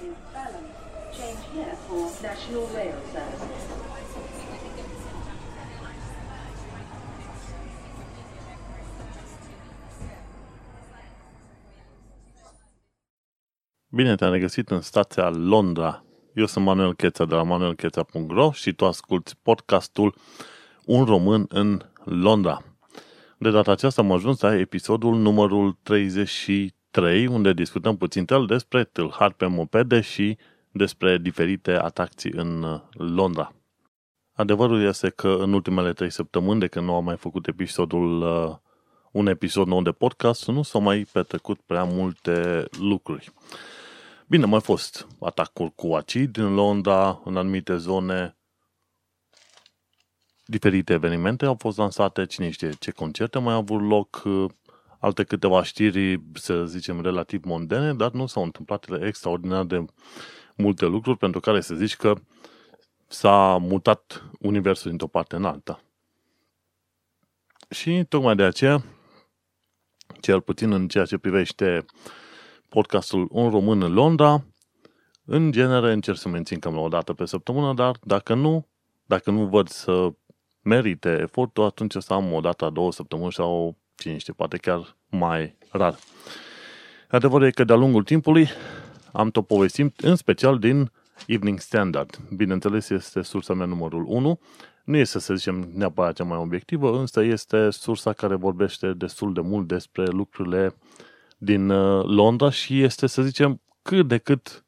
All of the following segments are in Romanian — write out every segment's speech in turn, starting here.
in Balham. Change here for National Rail Service. Bine te-am regăsit în stația Londra. Eu sunt Manuel Cheța de la manuelcheța.ro și tu asculti podcastul Un român în Londra. De data aceasta am ajuns la episodul numărul 33, unde discutăm puțin tel despre tâlhari pe mopede și despre diferite atracții în Londra. Adevărul este că în ultimele trei săptămâni de când nu am mai făcut episodul, uh, un episod nou de podcast, nu s-au mai petrecut prea multe lucruri. Bine, mai fost atacuri cu acid din Londra, în anumite zone, diferite evenimente au fost lansate, cine știe ce concerte mai au avut loc, alte câteva știri, să zicem, relativ mondene, dar nu s-au întâmplat extraordinar de multe lucruri pentru care să zici că s-a mutat universul dintr-o parte în alta. Și tocmai de aceea, cel puțin în ceea ce privește podcastul Un Român în Londra, în genere încerc să mențin cam la o dată pe săptămână, dar dacă nu, dacă nu văd să merite efortul, atunci o să am o dată, două săptămâni sau, cine știe, poate chiar mai rar. Adevărul e că de-a lungul timpului am tot povestit, în special din Evening Standard. Bineînțeles, este sursa mea numărul 1. Nu este, să zicem, neapărat cea mai obiectivă, însă este sursa care vorbește destul de mult despre lucrurile din uh, Londra și este, să zicem, cât de cât,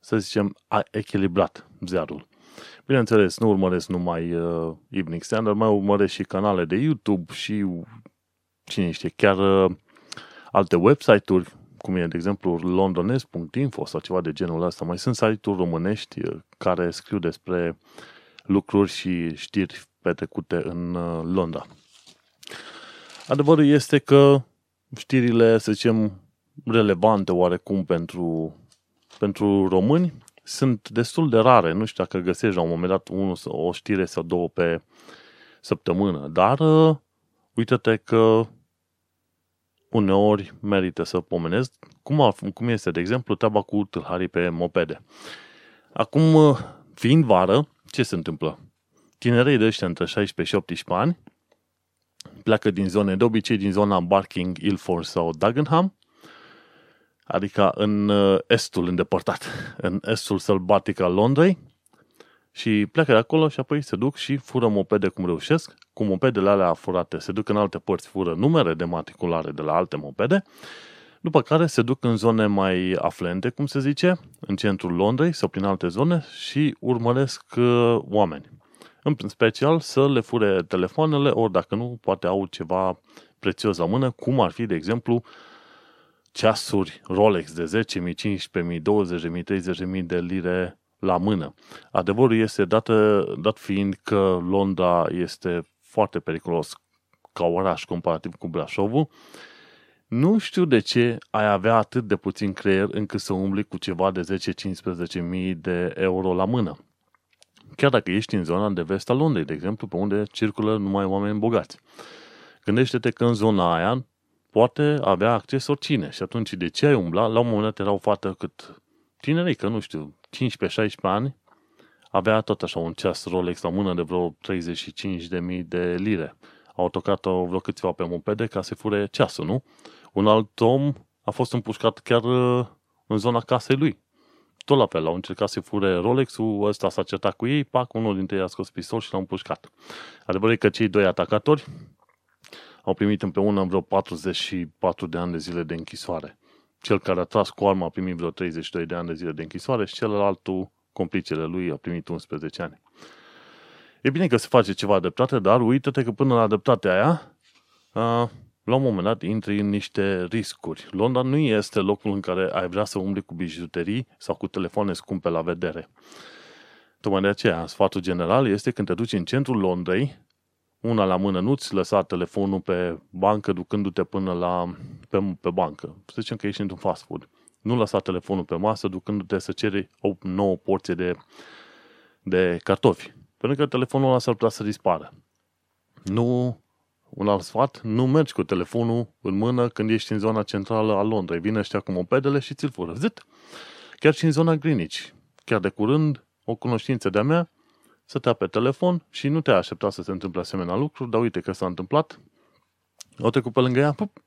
să zicem, echilibrat ziarul. Bineînțeles, nu urmăresc numai uh, Evening Standard, mai urmăresc și canale de YouTube și, cine știe, chiar uh, alte website-uri, cum e, de exemplu, londonez.info sau ceva de genul ăsta. Mai sunt site-uri românești uh, care scriu despre lucruri și știri petrecute în uh, Londra. Adevărul este că știrile, să zicem, relevante oarecum pentru, pentru români sunt destul de rare. Nu știu dacă găsești la un moment dat unul, o știre sau două pe săptămână, dar uh, uite-te că uneori merită să pomenesc cum, cum este, de exemplu, treaba cu tâlharii pe mopede. Acum, uh, fiind vară, ce se întâmplă? Tinerei de ăștia între 16 și 18 ani pleacă din zone, de obicei din zona Barking, Ilford sau Dagenham, adică în uh, estul îndepărtat, în estul sălbatic al Londrei, și pleacă de acolo și apoi se duc și fură mopede cum reușesc. Cu mopedele alea furate se duc în alte părți, fură numere de matriculare de la alte mopede, după care se duc în zone mai aflente, cum se zice, în centrul Londrei sau prin alte zone și urmăresc uh, oameni în special să le fure telefoanele, ori dacă nu, poate au ceva prețios la mână, cum ar fi, de exemplu, ceasuri Rolex de 10.000, 15.000, 20.000, 30.000 de lire la mână. Adevărul este, dată, dat fiind că Londra este foarte periculos ca oraș comparativ cu Brașovul, nu știu de ce ai avea atât de puțin creier încât să umbli cu ceva de 10-15.000 de euro la mână chiar dacă ești în zona de vest a Londrei, de exemplu, pe unde circulă numai oameni bogați. Gândește-te că în zona aia poate avea acces oricine și atunci de ce ai umbla? La un moment dat era o fată cât tinerei, că nu știu, 15-16 ani, avea tot așa un ceas Rolex la mână de vreo 35.000 de lire. Au tocat-o vreo câțiva pe mopede ca să fure ceasul, nu? Un alt om a fost împușcat chiar uh, în zona casei lui tot la fel, au încercat să fure Rolex-ul, ăsta s-a certat cu ei, pac, unul dintre ei a scos pistol și l-a împușcat. Adevărul e că cei doi atacatori au primit împreună vreo 44 de ani de zile de închisoare. Cel care a tras cu arma a primit vreo 32 de ani de zile de închisoare și celălalt, complicele lui, a primit 11 ani. E bine că se face ceva dreptate, dar uite-te că până la dreptatea aia, la un moment dat intri în niște riscuri. Londra nu este locul în care ai vrea să umbli cu bijuterii sau cu telefoane scumpe la vedere. Tocmai de aceea, sfatul general este când te duci în centrul Londrei, una la mână, nu-ți lăsa telefonul pe bancă ducându-te până la, pe, pe bancă. Să zicem că ești într-un fast food. Nu lăsa telefonul pe masă ducându-te să ceri o nouă porție de, de cartofi. Pentru că telefonul ăla s-ar putea să dispară. Nu un alt sfat, nu mergi cu telefonul în mână când ești în zona centrală a Londrei. Vine ăștia cu mopedele și ți-l fură. Zit! Chiar și în zona Greenwich. Chiar de curând, o cunoștință de-a mea stătea pe telefon și nu te aștepta să se întâmple asemenea lucruri, dar uite că s-a întâmplat. Au trecut pe lângă ea, pup,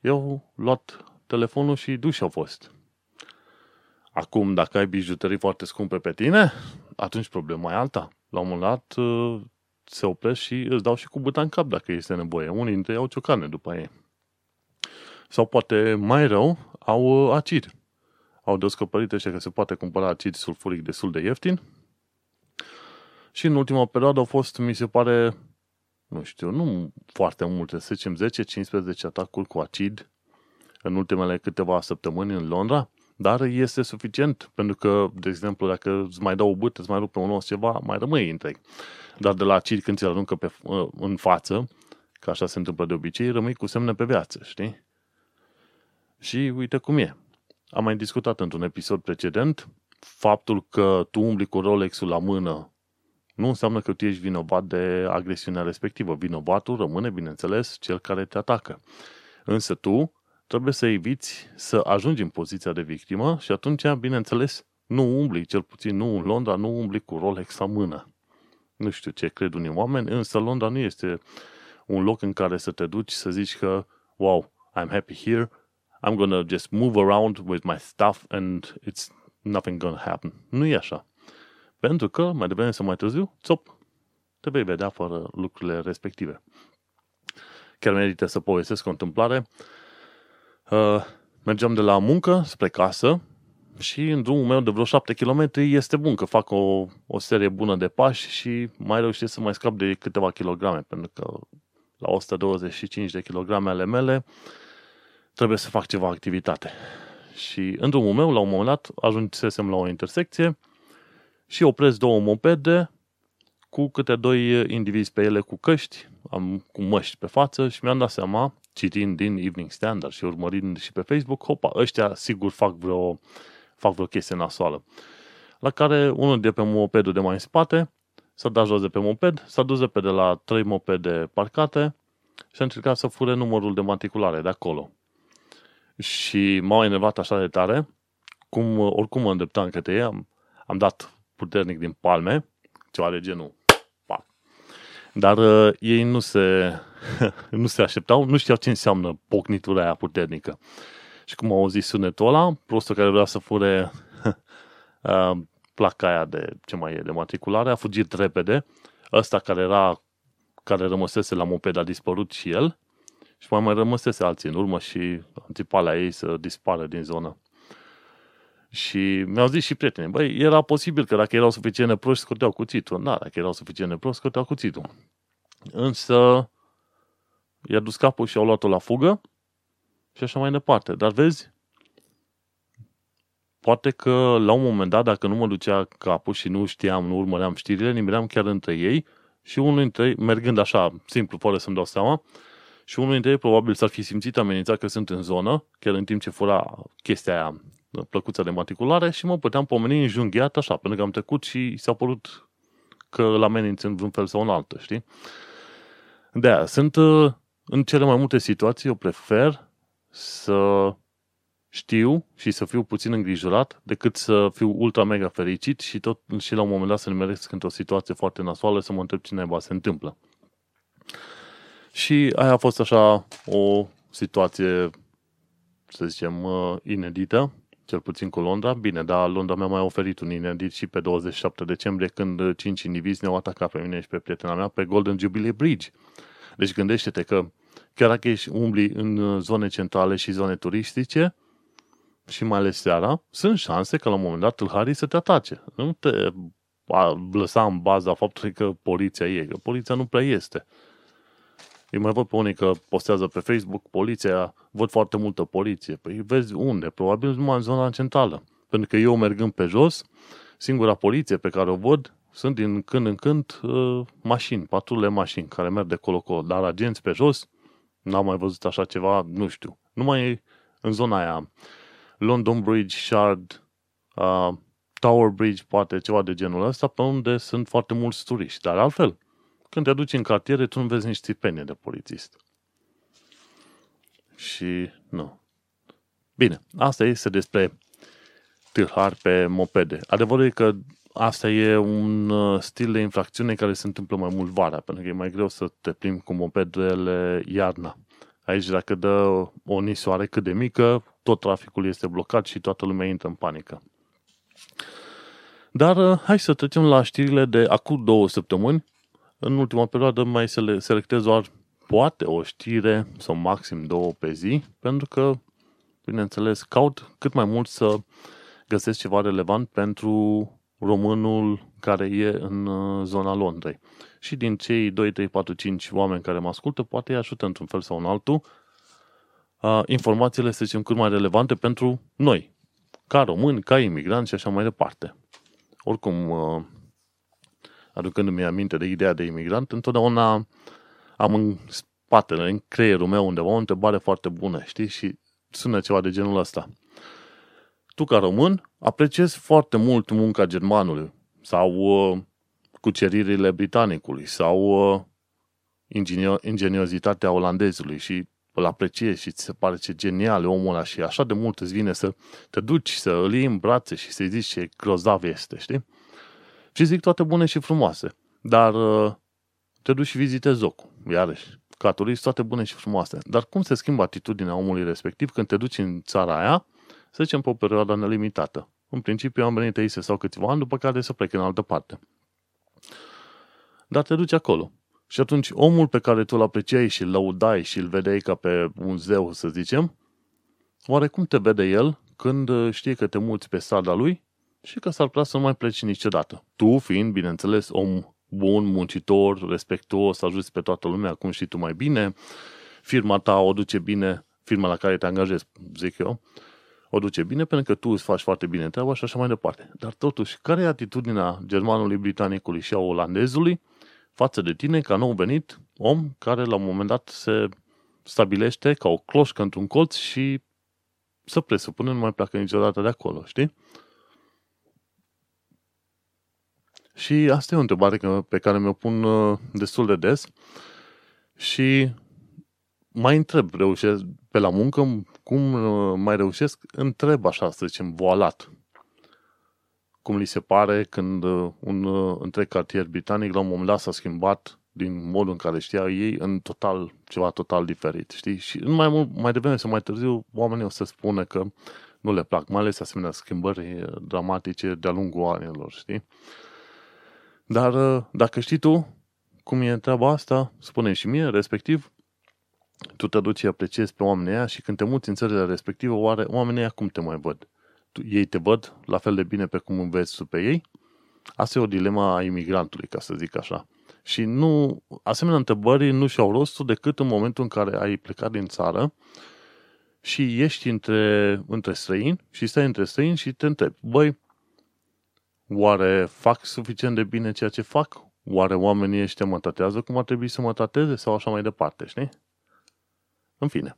eu luat telefonul și duși au fost. Acum, dacă ai bijuterii foarte scumpe pe tine, atunci problema e alta. La un moment dat uh, se opresc și îți dau și cu buta în cap dacă este nevoie. Unii dintre ei au ciocane după ei. Sau poate mai rău, au uh, acid. Au descoperit ăștia că se poate cumpăra acid sulfuric destul de ieftin. Și în ultima perioadă au fost, mi se pare, nu știu, nu foarte multe, să zicem 10-15 atacuri cu acid în ultimele câteva săptămâni în Londra, dar este suficient, pentru că, de exemplu, dacă îți mai dau o bâtă, îți mai rupe un os ceva, mai rămâi întreg. Dar de la acid când ți-l aruncă pe, în față, că așa se întâmplă de obicei, rămâi cu semne pe viață, știi? Și uite cum e. Am mai discutat într-un episod precedent faptul că tu umbli cu Rolex-ul la mână nu înseamnă că tu ești vinovat de agresiunea respectivă. Vinovatul rămâne, bineînțeles, cel care te atacă. Însă tu trebuie să eviți să ajungi în poziția de victimă și atunci, bineînțeles, nu umbli, cel puțin nu în Londra, nu umbli cu Rolex la mână. Nu știu ce cred unii oameni, însă Londra nu este un loc în care să te duci să zici că, wow, I'm happy here, I'm gonna just move around with my stuff and it's nothing gonna happen. Nu e așa. Pentru că, mai devreme sau mai târziu, țop, te vei vedea fără lucrurile respective. Chiar merită să povestesc o întâmplare. Uh, mergeam de la muncă spre casă și în drumul meu de vreo 7 km este bun că fac o, o serie bună de pași și mai reușesc să mai scap de câteva kilograme, pentru că la 125 de kilograme ale mele trebuie să fac ceva activitate. Și în drumul meu, la un moment dat, ajungesem la o intersecție și opresc două mopede cu câte doi indivizi pe ele cu căști, am cu măști pe față și mi-am dat seama, citind din Evening Standard și urmărind și pe Facebook, hopa, ăștia sigur fac vreo, fac vreo chestie nasoală. La care unul de pe mopedul de mai în spate s-a dat jos de pe moped, s-a dus de pe de la trei mopede parcate și a încercat să fure numărul de matriculare de acolo. Și m-au enervat așa de tare, cum oricum mă îndreptam către ei, am, am dat puternic din palme, ceva de genul. Pa. Dar uh, ei nu se, nu se așteptau, nu știau ce înseamnă pocnitura aia puternică. Și cum au auzit sunetul ăla, prostul care vrea să fure uh, placa aia de, ce mai e, de matriculare, a fugit repede. Ăsta care era, care rămăsese la moped a dispărut și el și mai mai rămăsese alții în urmă și antipala ei să dispară din zonă. Și mi-au zis și prietenii, băi, era posibil că dacă erau suficient de proști, scoteau cuțitul. Da, dacă erau suficient de proști, scoteau cuțitul. Însă, i-a dus capul și au luat-o la fugă și așa mai departe. Dar vezi, poate că la un moment dat, dacă nu mă ducea capul și nu știam, nu urmăream știrile, nimeream chiar între ei și unul dintre ei, mergând așa, simplu, fără să-mi dau seama, și unul dintre ei probabil s-ar fi simțit amenințat că sunt în zonă, chiar în timp ce fura chestia aia plăcuța de matriculare și mă puteam pomeni înjunghiat așa, pentru că am trecut și s-a părut că la ameninț în vreun fel sau în altă, știi? De aia, sunt uh, în cele mai multe situații, eu prefer să știu și să fiu puțin îngrijorat decât să fiu ultra mega fericit și tot și la un moment dat să meresc într-o situație foarte nasoală să mă întreb ce naiba se întâmplă. Și aia a fost așa o situație, să zicem, uh, inedită cel puțin cu Londra. Bine, dar Londra mi-a mai oferit un inedit și pe 27 decembrie când cinci indivizi ne-au atacat pe mine și pe prietena mea pe Golden Jubilee Bridge. Deci gândește-te că chiar dacă ești umbli în zone centrale și zone turistice, și mai ales seara, sunt șanse că la un moment dat tâlharii să te atace. Nu te lăsa în baza faptului că poliția e, că poliția nu prea este. Îi mai văd pe unii că postează pe Facebook, poliția, văd foarte multă poliție. Păi vezi unde? Probabil numai în zona centrală. Pentru că eu mergând pe jos, singura poliție pe care o văd sunt din când în când uh, mașini, patrule mașini care merg de colo-colo. Dar agenți pe jos, n-am mai văzut așa ceva, nu știu. Numai în zona aia. London Bridge, Shard, uh, Tower Bridge, poate ceva de genul ăsta, pe unde sunt foarte mulți turiști. Dar altfel, când te aduci în cartiere, tu nu vezi nici țipenie de polițist. Și nu. Bine, asta este despre tâlhari pe mopede. Adevărul e că asta e un uh, stil de infracțiune care se întâmplă mai mult vara, pentru că e mai greu să te plimbi cu mopedele iarna. Aici, dacă dă o nisoare cât de mică, tot traficul este blocat și toată lumea intră în panică. Dar uh, hai să trecem la știrile de acum două săptămâni. În ultima perioadă mai selectez doar poate o știre sau maxim două pe zi, pentru că, bineînțeles, caut cât mai mult să găsesc ceva relevant pentru românul care e în uh, zona Londrei. Și din cei 2, 3, 4, 5 oameni care mă ascultă, poate îi ajută într-un fel sau în altul uh, informațiile, să zicem, cât mai relevante pentru noi, ca români, ca imigranți și așa mai departe. Oricum, uh, aducându-mi aminte de ideea de imigrant, întotdeauna am în spatele, în creierul meu undeva o întrebare foarte bună, știi? Și sună ceva de genul ăsta. Tu, ca român, apreciezi foarte mult munca germanului sau uh, cuceririle britanicului sau uh, ingenio- ingeniozitatea olandezului și îl apreciezi și ți se pare ce genial e omul ăla și așa de mult îți vine să te duci, să îl iei în brațe și să-i zici ce grozav este, știi? Și zic toate bune și frumoase, dar uh, te duci și vizitezi zocul, iarăși, ca turist toate bune și frumoase. Dar cum se schimbă atitudinea omului respectiv când te duci în țara aia, să zicem pe o perioadă nelimitată? În principiu am venit aici sau câțiva ani, după care să plec în altă parte. Dar te duci acolo. Și atunci omul pe care tu îl apreciai și îl lăudai și îl vedeai ca pe un zeu, să zicem, oare cum te vede el când știe că te muți pe strada lui și că s-ar putea să nu mai pleci niciodată? Tu fiind, bineînțeles, om bun, muncitor, respectuos, ajuți pe toată lumea, cum știi tu mai bine, firma ta o duce bine, firma la care te angajezi, zic eu, o duce bine pentru că tu îți faci foarte bine treaba și așa mai departe. Dar totuși, care e atitudinea germanului, britanicului și a olandezului față de tine ca nou venit om care la un moment dat se stabilește ca o cloșcă într-un colț și să presupune nu mai pleacă niciodată de acolo, știi? Și asta e o întrebare pe care mi-o pun uh, destul de des și mai întreb, reușesc pe la muncă, cum uh, mai reușesc, întreb așa, să zicem, voalat. Cum li se pare când uh, un întreg cartier britanic la un moment dat s-a schimbat din modul în care știa ei în total, ceva total diferit, știi? Și mai, mult, mai devreme sau mai târziu oamenii o să spună că nu le plac, mai ales asemenea schimbări dramatice de-a lungul anilor, știi? Dar uh, dacă știi tu cum e treaba asta, spune și mie, respectiv, tu te duci și apreciezi pe oamenii aia și când te muți în țările respective, oare oamenii aia cum te mai văd? Tu, ei te văd la fel de bine pe cum înveți tu pe ei? Asta e o dilema a imigrantului, ca să zic așa. Și nu, asemenea întrebări nu și-au rostul decât în momentul în care ai plecat din țară și ești între, între străini și stai între străini și te întrebi, băi, Oare fac suficient de bine ceea ce fac? Oare oamenii ăștia mă tatează cum ar trebui să mă tateze sau așa mai departe, știi? În fine.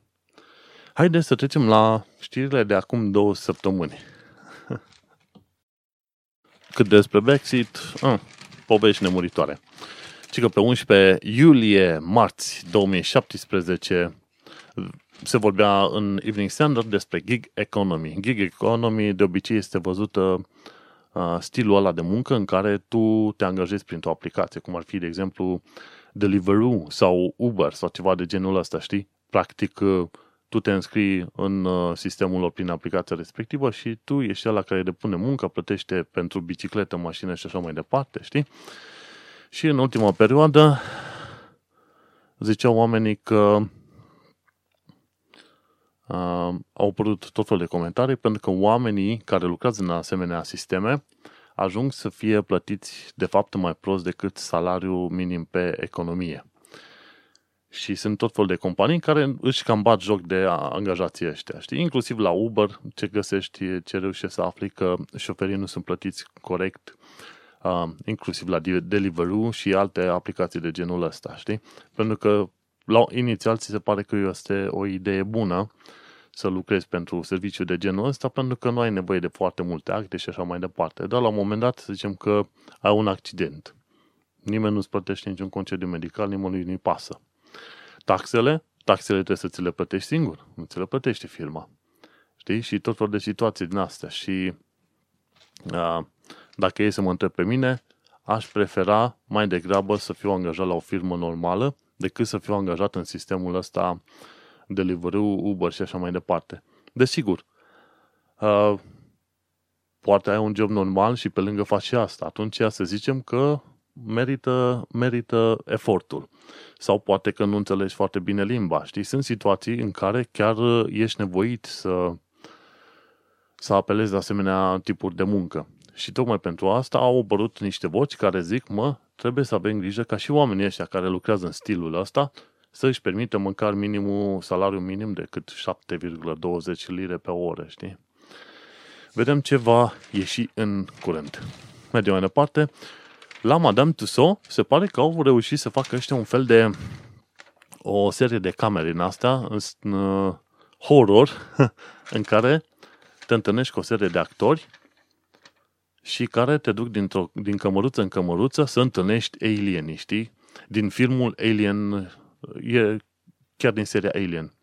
Haideți să trecem la știrile de acum două săptămâni. Cât despre Brexit, ah, povești nemuritoare. Ci că pe 11 iulie, marți 2017, se vorbea în Evening Standard despre gig economy. Gig economy de obicei este văzută stilul ăla de muncă în care tu te angajezi printr-o aplicație, cum ar fi, de exemplu, Deliveroo sau Uber sau ceva de genul ăsta, știi? Practic, uh, tu te înscrii în uh, sistemul lor prin aplicația respectivă și tu ești cel la care depune muncă, plătește pentru bicicletă, mașină și așa mai departe, știi? Și în ultima perioadă ziceau oamenii că uh, au apărut tot felul de comentarii pentru că oamenii care lucrează în asemenea sisteme ajung să fie plătiți de fapt mai prost decât salariul minim pe economie. Și sunt tot felul de companii care își cam bat joc de angajații ăștia, știi? Inclusiv la Uber, ce găsești, ce reușești să afli că șoferii nu sunt plătiți corect, uh, inclusiv la Deliveroo și alte aplicații de genul ăsta, știi? Pentru că la inițial ți se pare că este o idee bună să lucrezi pentru serviciu de genul ăsta pentru că nu ai nevoie de foarte multe acte și așa mai departe. Dar la un moment dat să zicem că ai un accident. Nimeni nu-ți plătește niciun concediu medical, nimănui nu-i pasă. Taxele? Taxele trebuie să ți le plătești singur, nu ți le plătește firma. Știi? Și tot felul de situații din astea. Și Uh, dacă e să mă întreb pe mine, aș prefera mai degrabă să fiu angajat la o firmă normală decât să fiu angajat în sistemul ăsta Deliveroo, Uber și așa mai departe. Desigur, uh, poate ai un job normal și pe lângă faci și asta. Atunci să zicem că merită, merită efortul. Sau poate că nu înțelegi foarte bine limba. Știi? Sunt situații în care chiar ești nevoit să, să apelezi la asemenea tipuri de muncă. Și tocmai pentru asta au apărut niște voci care zic, mă, trebuie să avem grijă ca și oamenii ăștia care lucrează în stilul ăsta să își permită măcar minimul, salariu minim de cât 7,20 lire pe oră, știi? Vedem ce va ieși în curând. Mergem mai departe. La Madame Tussauds se pare că au reușit să facă ăștia un fel de o serie de camere în astea, în uh, horror, în care te întâlnești cu o serie de actori și care te duc dintr-o, din cămăruță în cămăruță să întâlnești alieni, știi? Din filmul Alien, e chiar din seria Alien.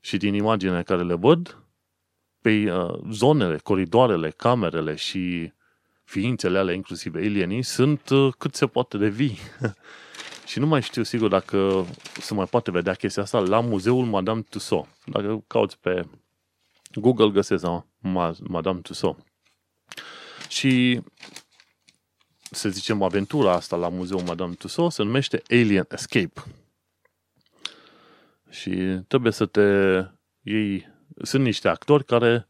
Și din imaginele care le văd, pe uh, zonele, coridoarele, camerele și ființele ale, inclusiv alienii, sunt uh, cât se poate de vii. și nu mai știu sigur dacă se mai poate vedea chestia asta la muzeul Madame Tussauds. Dacă cauți pe Google găsesc Madame Tussauds. Și să zicem, aventura asta la muzeul Madame Tussauds se numește Alien Escape. Și trebuie să te iei... Sunt niște actori care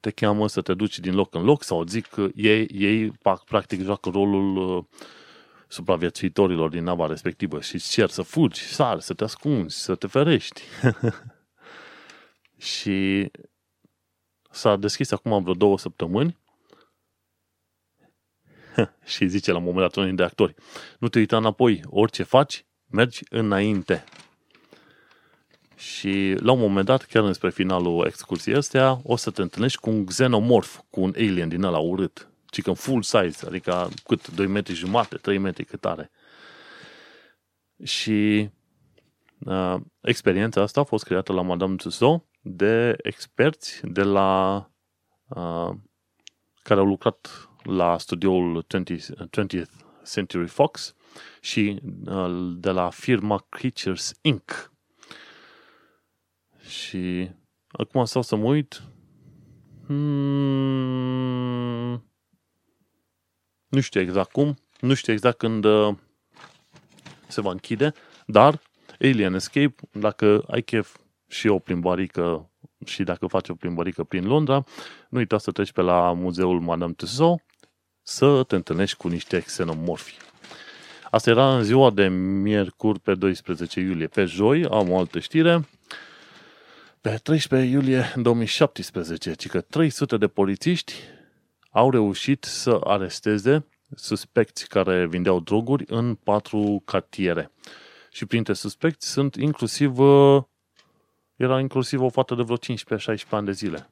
te cheamă să te duci din loc în loc sau zic că ei, ei practic joacă rolul uh, supraviețuitorilor din nava respectivă și îți cer să fugi, sar, să te ascunzi, să te ferești. și s-a deschis acum vreo două săptămâni și zice la un moment dat unii de actori, nu te uita înapoi, orice faci, mergi înainte. Și la un moment dat, chiar înspre finalul excursiei astea, o să te întâlnești cu un xenomorf, cu un alien din ăla urât. Ci că în full size, adică cât 2 metri jumate, 3 metri cât are. Și uh, experiența asta a fost creată la Madame Tussauds de experți de la uh, care au lucrat la studioul 20, 20th Century Fox și uh, de la firma Creatures Inc. Și acum stau să mă uit. Hmm, nu știu exact cum, nu știu exact când uh, se va închide, dar Alien Escape, dacă ai chef și o plimbarică și dacă faci o plimbarică prin Londra, nu uita să treci pe la muzeul Madame Tussauds să te întâlnești cu niște xenomorfi. Asta era în ziua de miercuri pe 12 iulie. Pe joi am o altă știre pe 13 iulie 2017, ci că 300 de polițiști au reușit să aresteze suspecți care vindeau droguri în patru cartiere. Și printre suspecți sunt inclusiv, uh, era inclusiv o fată de vreo 15-16 ani de zile.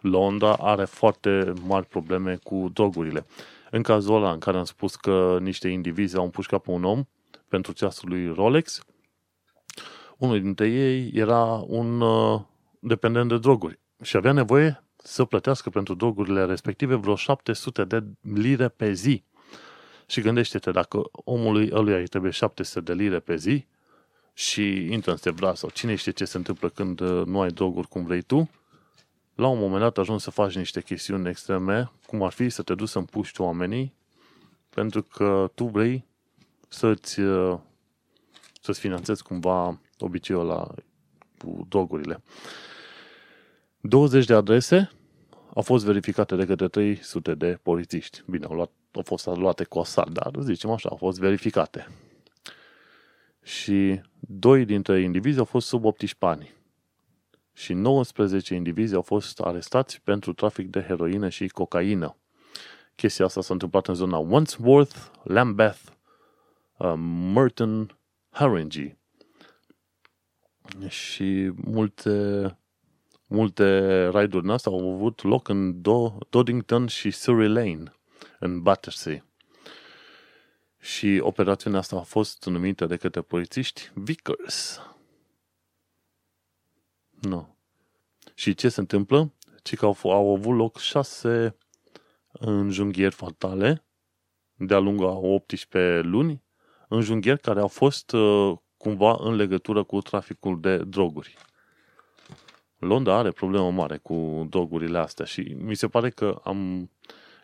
Londra are foarte mari probleme cu drogurile. În cazul ăla în care am spus că niște indivizi au împușcat pe un om pentru ceasul lui Rolex, unul dintre ei era un uh, dependent de droguri și avea nevoie să plătească pentru drogurile respective vreo 700 de lire pe zi. Și gândește-te, dacă omului ăluia îi trebuie 700 de lire pe zi și intră în stevra sau cine știe ce se întâmplă când uh, nu ai droguri cum vrei tu, la un moment dat ajungi să faci niște chestiuni extreme, cum ar fi să te duci să împuști oamenii, pentru că tu vrei să-ți, uh, să-ți finanțezi cumva obiceiul la cu drogurile. 20 de adrese au fost verificate de către 300 de polițiști. Bine, au, luat, au fost luate cu asalt, dar zicem așa, au fost verificate. Și doi dintre indivizi au fost sub 18 ani. Și 19 indivizi au fost arestați pentru trafic de heroină și cocaină. Chestia asta s-a întâmplat în zona Wandsworth, Lambeth, uh, Merton, Haringey. Și multe Multe raiduri în asta au avut loc în Doddington și Surrey Lane, în Battersea. Și operațiunea asta a fost numită de către polițiști Vickers. Nu. Și ce se întâmplă? Ci că au, au avut loc șase, înjunghieri fatale de-a lungul a 18 luni, înjunghieri care au fost uh, cumva în legătură cu traficul de droguri. Londra are problemă mare cu drogurile astea și mi se pare că am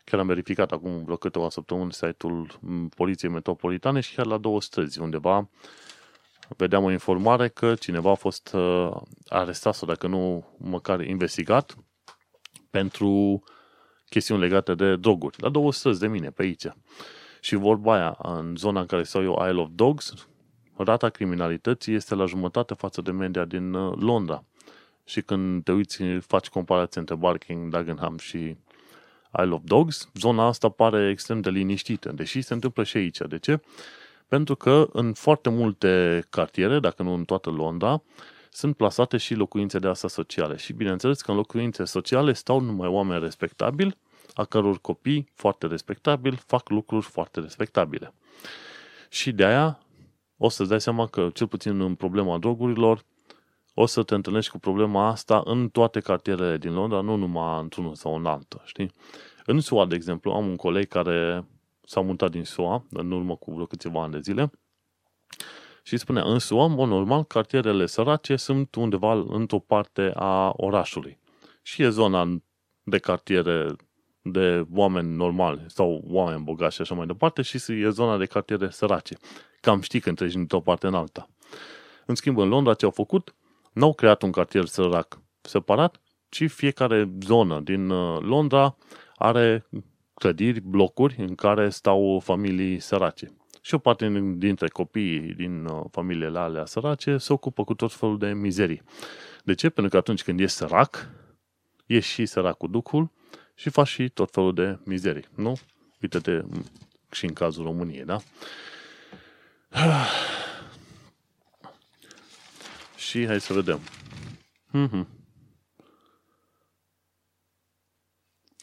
chiar am verificat acum vreo câteva săptămâni site-ul Poliției Metropolitane și chiar la două străzi undeva vedeam o informare că cineva a fost uh, arestat sau dacă nu măcar investigat pentru chestiuni legate de droguri. La două străzi de mine, pe aici. Și vorba aia, în zona în care stau eu, Isle of Dogs, rata criminalității este la jumătate față de media din uh, Londra. Și când te uiți, faci comparație între Barking, Dagenham și Isle of Dogs, zona asta pare extrem de liniștită, deși se întâmplă și aici. De ce? Pentru că în foarte multe cartiere, dacă nu în toată Londra, sunt plasate și locuințe de asta sociale. Și bineînțeles că în locuințe sociale stau numai oameni respectabili, a căror copii foarte respectabili fac lucruri foarte respectabile. Și de aia o să-ți dai seama că, cel puțin în problema drogurilor, o să te întâlnești cu problema asta în toate cartierele din Londra, nu numai într-unul sau în altă, știi? În SUA, de exemplu, am un coleg care s-a mutat din SUA, în urmă cu vreo câțiva ani de zile, și spunea, în SUA, în mod normal, cartierele sărace sunt undeva într-o parte a orașului. Și e zona de cartiere de oameni normali sau oameni bogați și așa mai departe și e zona de cartiere sărace. Cam știi când treci dintr-o parte în alta. În schimb, în Londra ce au făcut? N-au creat un cartier sărac separat, ci fiecare zonă din uh, Londra are clădiri, blocuri în care stau familii sărace. Și o parte dintre copiii din uh, familiile alea sărace se ocupă cu tot felul de mizerii. De ce? Pentru că atunci când ești sărac, ești și sărac cu ducul și faci și tot felul de mizerii, nu? Uite-te și în cazul României, da? Și hai să vedem. Mm-hmm.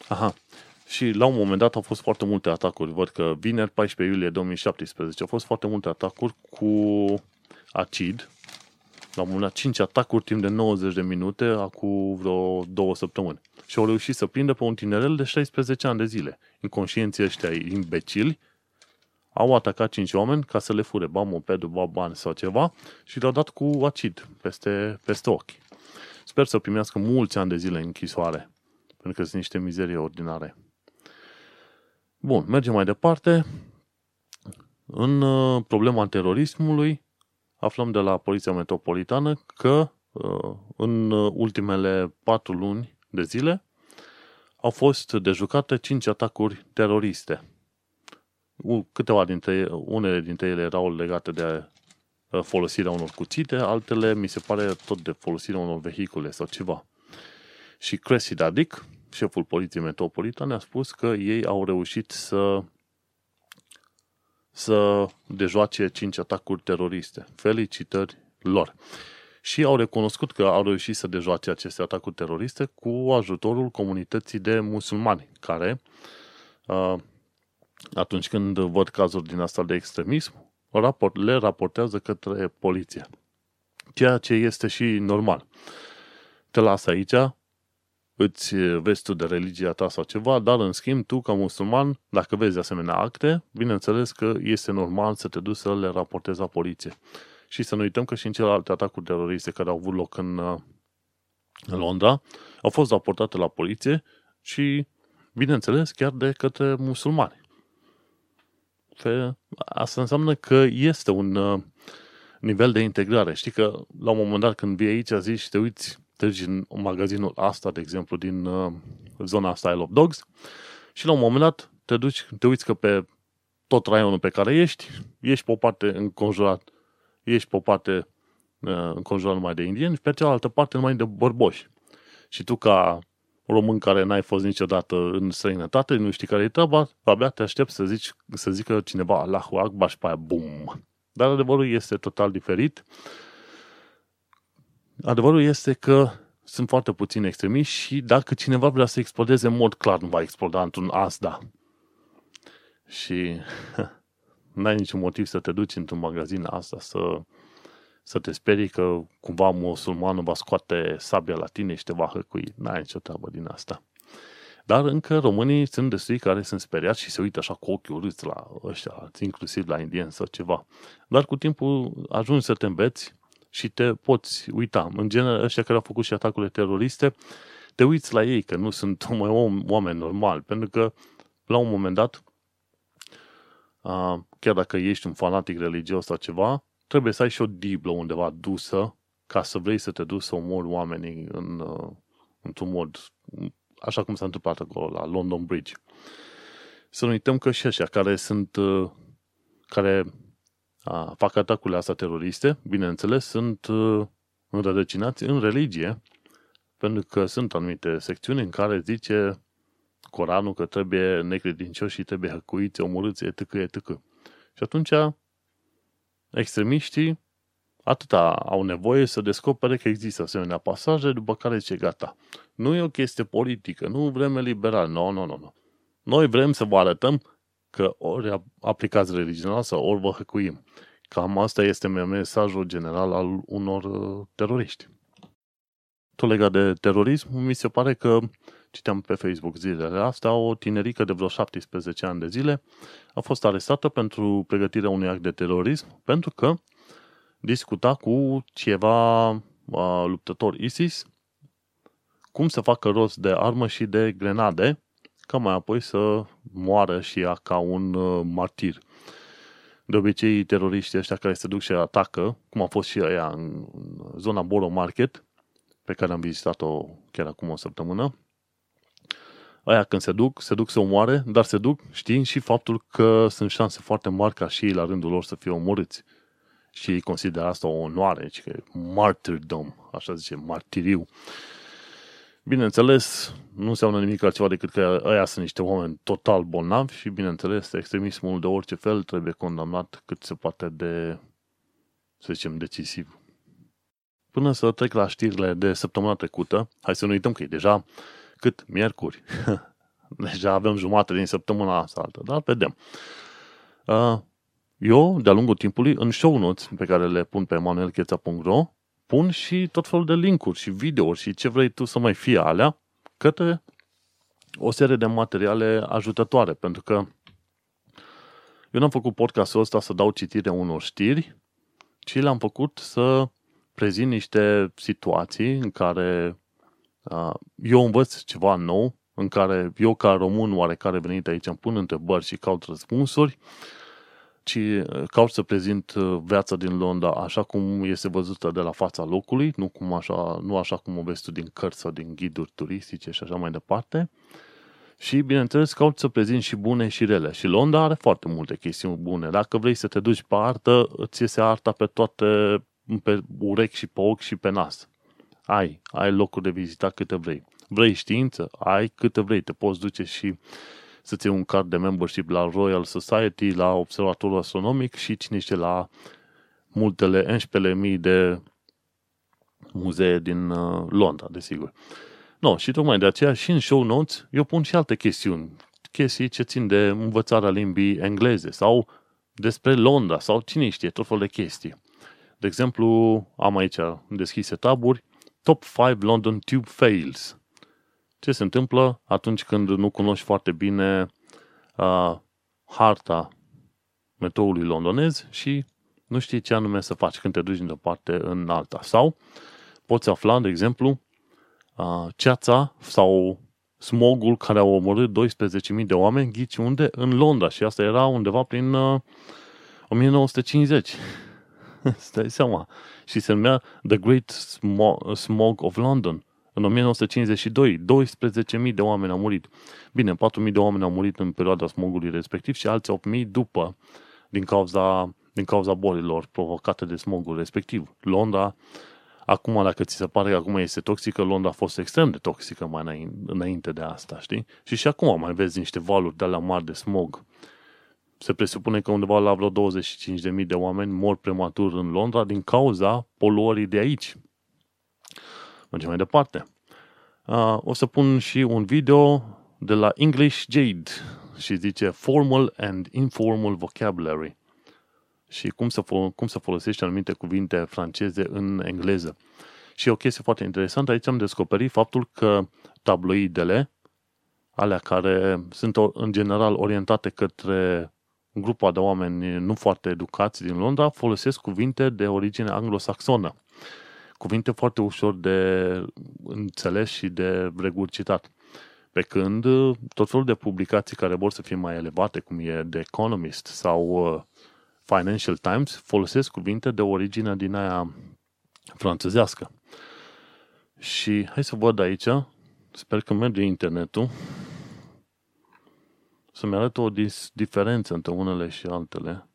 Aha. Și la un moment dat au fost foarte multe atacuri. Văd că vineri, 14 iulie 2017, au fost foarte multe atacuri cu acid. La un moment dat, 5 atacuri timp de 90 de minute, acum vreo două săptămâni. Și au reușit să prindă pe un tinerel de 16 ani de zile. Inconștienții ăștia imbecili au atacat 5 oameni ca să le fure ba mopedul, ba bani sau ceva și le-au dat cu acid peste, peste ochi. Sper să primească mulți ani de zile în închisoare, pentru că sunt niște mizerii ordinare. Bun, mergem mai departe. În uh, problema terorismului, aflăm de la Poliția Metropolitană că uh, în ultimele patru luni de zile au fost dejucate cinci atacuri teroriste. Câteva dintre unele dintre ele erau legate de uh, folosirea unor cuțite, altele mi se pare tot de folosirea unor vehicule sau ceva. Și Cressy Dadik, șeful poliției metropolitane, a spus că ei au reușit să să dejoace cinci atacuri teroriste. Felicitări lor. Și au recunoscut că au reușit să dejoace aceste atacuri teroriste cu ajutorul comunității de musulmani, care uh, atunci când văd cazuri din asta de extremism, le raportează către poliție. Ceea ce este și normal. Te las aici, îți vezi tu de religia ta sau ceva, dar în schimb tu ca musulman, dacă vezi asemenea acte, bineînțeles că este normal să te duci să le raportezi la poliție. Și să nu uităm că și în celelalte atacuri teroriste care au avut loc în, în Londra, au fost raportate la poliție și, bineînțeles, chiar de către musulmani. Asta înseamnă că este un uh, nivel de integrare. Știi că la un moment dat când vii aici zici și te uiți treci în magazinul asta, de exemplu, din uh, zona asta I Love Dogs și la un moment dat te duci, te uiți că pe tot raionul pe care ești, ești pe o parte înconjurat, ești pe o parte uh, înconjurat numai de indieni și pe cealaltă parte numai de bărboși. Și tu ca român care n-ai fost niciodată în străinătate, nu știi care e treaba, abia te aștept să, zici, să zică cineva Allahu Akbar și pe aia bum. Dar adevărul este total diferit. Adevărul este că sunt foarte puțini extremiști și dacă cineva vrea să explodeze, în mod clar nu va exploda într-un asta. Și n-ai niciun motiv să te duci într-un magazin asta să, să te sperii că cumva musulmanul va scoate sabia la tine și te va hăcui. N-ai nicio treabă din asta. Dar încă românii sunt destui care sunt speriați și se uită așa cu ochiul urâți la ăștia, inclusiv la indieni sau ceva. Dar cu timpul ajungi să te înveți și te poți uita. În genere, ăștia care au făcut și atacurile teroriste, te uiți la ei, că nu sunt mai oameni normali, pentru că la un moment dat, chiar dacă ești un fanatic religios sau ceva, trebuie să ai și o diblă undeva dusă ca să vrei să te duci să omori oamenii în, uh, într-un mod așa cum s-a întâmplat acolo la London Bridge. Să nu uităm că și ăștia care sunt uh, care a, fac atacurile astea teroriste, bineînțeles, sunt uh, înrădăcinați în religie, pentru că sunt anumite secțiuni în care zice Coranul că trebuie necredincioși și trebuie hăcuiți, omorâți, etc., etc. Și atunci extremiștii atâta au nevoie să descopere că există asemenea pasaje, după care zice gata. Nu e o chestie politică, nu vrem liberal, nu, nu, nu, nu. Noi vrem să vă arătăm că ori aplicați religiunea sau ori vă hăcuim. Cam asta este mesajul general al unor uh, teroriști. Tot legat de terorism, mi se pare că citeam pe Facebook zilele astea, o tinerică de vreo 17 ani de zile a fost arestată pentru pregătirea unui act de terorism pentru că discuta cu ceva uh, luptător ISIS cum să facă rost de armă și de grenade ca mai apoi să moară și ea ca un uh, martir. De obicei, teroriștii ăștia care se duc și atacă, cum a fost și ea în zona Boro Market, pe care am vizitat-o chiar acum o săptămână, aia când se duc, se duc să omoare, dar se duc știind și faptul că sunt șanse foarte mari ca și ei la rândul lor să fie omorâți. Și ei consideră asta o onoare, ci că martyrdom, așa zice, martiriu. Bineînțeles, nu înseamnă nimic altceva decât că ăia sunt niște oameni total bolnavi și, bineînțeles, extremismul de orice fel trebuie condamnat cât se poate de, să zicem, decisiv. Până să trec la știrile de săptămâna trecută, hai să nu uităm că e deja cât miercuri. deja avem jumătate din săptămâna asta altă, dar vedem. Uh, eu, de-a lungul timpului, în show notes pe care le pun pe manuelcheța.ro, pun și tot felul de linkuri și videouri și ce vrei tu să mai fie alea către o serie de materiale ajutătoare, pentru că eu n-am făcut podcastul ăsta să dau citire unor știri, ci l-am făcut să prezint niște situații în care uh, eu învăț ceva nou, în care eu ca român oarecare venit aici îmi pun întrebări și caut răspunsuri ci uh, caut să prezint uh, viața din Londra așa cum este văzută de la fața locului, nu, cum așa, nu așa cum o vezi tu din cărți sau din ghiduri turistice și așa mai departe. Și, bineînțeles, caut să prezint și bune și rele. Și Londra are foarte multe chestiuni bune. Dacă vrei să te duci pe artă, îți iese arta pe toate, pe urechi și pe ochi și pe nas. Ai, ai locuri de vizitat câte vrei. Vrei știință? Ai câte vrei. Te poți duce și să-ți iei un card de membership la Royal Society, la Observatorul Astronomic și cine știe la multele 11.000 de muzee din uh, Londra, desigur. No, și tocmai de aceea și în show notes eu pun și alte chestiuni, chestii ce țin de învățarea limbii engleze sau despre Londra sau cine știe, tot felul de chestii. De exemplu, am aici deschise taburi, Top 5 London Tube Fails ce se întâmplă atunci când nu cunoști foarte bine uh, harta metroului londonez și nu știi ce anume să faci când te duci din o parte în alta. Sau poți afla, de exemplu, uh, ceața sau smogul care a omorât 12.000 de oameni, ghici unde? În Londra și asta era undeva prin uh, 1950. Stai seama. Și se numea The Great Smog of London. În 1952, 12.000 de oameni au murit. Bine, 4.000 de oameni au murit în perioada smogului respectiv și alții 8.000 după, din cauza, din cauza bolilor provocate de smogul respectiv. Londra, acum dacă ți se pare că acum este toxică, Londra a fost extrem de toxică mai înainte de asta, știi? Și și acum mai vezi niște valuri de la mari de smog. Se presupune că undeva la vreo 25.000 de oameni mor prematur în Londra din cauza poluării de aici. Mergem mai departe. Uh, o să pun și un video de la English Jade și zice Formal and Informal Vocabulary și cum să, fol- cum să folosești anumite cuvinte franceze în engleză. Și o chestie foarte interesantă, aici am descoperit faptul că tabloidele alea care sunt în general orientate către grupa de oameni nu foarte educați din Londra, folosesc cuvinte de origine anglosaxonă. Cuvinte foarte ușor de înțeles și de regurgitat. Pe când tot felul de publicații care vor să fie mai elevate, cum e The Economist sau Financial Times, folosesc cuvinte de origine din aia franțuzească. Și hai să văd aici, sper că merge internetul, să-mi arăt o dis- diferență între unele și altele.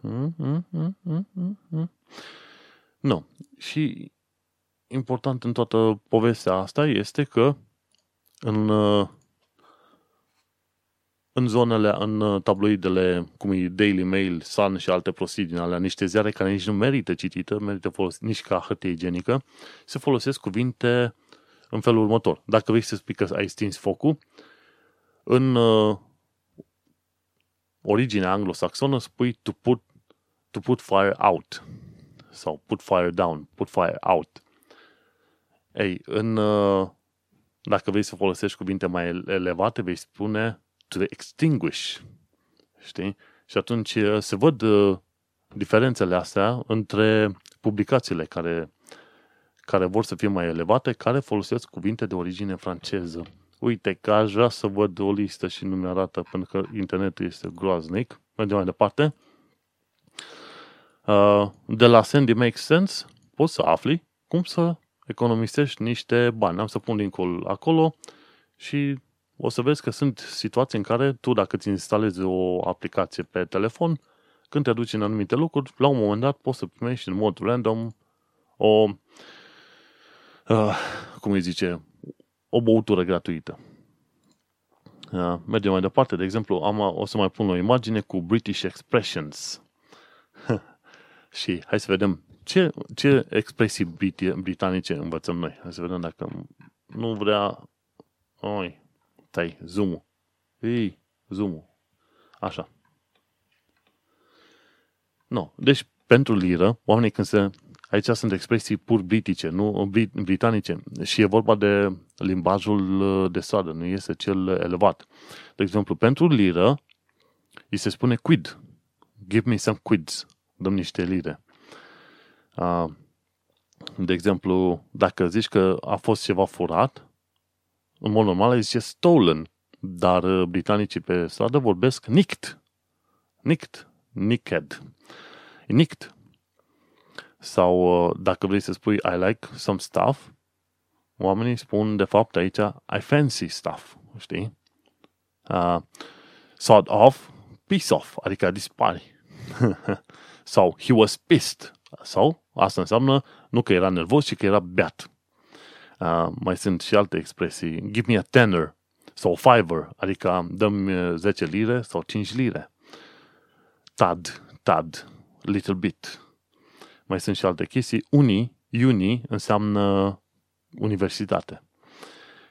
Mm, mm, mm, mm, mm, mm. Nu. Și important în toată povestea asta este că în, în zonele, în tabloidele, cum e Daily Mail, Sun și alte prostii din alea, niște ziare care nici nu merită citită, merită folosit, nici ca hârtie igienică, se folosesc cuvinte în felul următor. Dacă vrei să spui că ai stins focul, în uh, originea anglosaxonă spui to put, to put fire out sau put fire down, put fire out. Ei, în, uh, dacă vrei să folosești cuvinte mai elevate, vei spune to extinguish. Știi? Și atunci uh, se văd uh, diferențele astea între publicațiile care, care vor să fie mai elevate, care folosesc cuvinte de origine franceză. Uite că aș vrea să văd o listă și nu mi-arată pentru că internetul este groaznic. Mergem mai departe. Uh, de la Sandy Makes Sense poți să afli cum să economisești niște bani. Am să pun linkul acolo și o să vezi că sunt situații în care tu, dacă îți instalezi o aplicație pe telefon, când te duci în anumite lucruri, la un moment dat poți să primești în mod random o, uh, cum îi zice, o băutură gratuită. Uh, mergem mai departe. De exemplu, am, o să mai pun o imagine cu British Expressions. și hai să vedem ce, ce expresii britanice învățăm noi. Hai să vedem dacă nu vrea... Oi, tai, zoom-ul. Ei, zoom Așa. Nu. Deci, pentru liră, oamenii când se Aici sunt expresii pur britice, nu britanice. Și e vorba de limbajul uh, de stradă, nu este cel elevat. De exemplu, pentru liră, îi se spune quid. Give me some quids. Dăm niște lire. De exemplu, dacă zici că a fost ceva furat, în mod normal zice stolen. Dar uh, britanicii pe stradă vorbesc nicked. Nicked. Nicked. Nicked sau uh, dacă vrei să spui I like some stuff, oamenii spun de fapt aici I fancy stuff, știi? Uh, sort of, piece off, adică dispari. sau he was pissed. Sau asta înseamnă nu că era nervos, ci că era beat. Uh, mai sunt și alte expresii. Give me a tenner sau fiver, adică dăm 10 lire sau 5 lire. Tad, tad, little bit mai sunt și alte chestii. Uni, uni înseamnă universitate.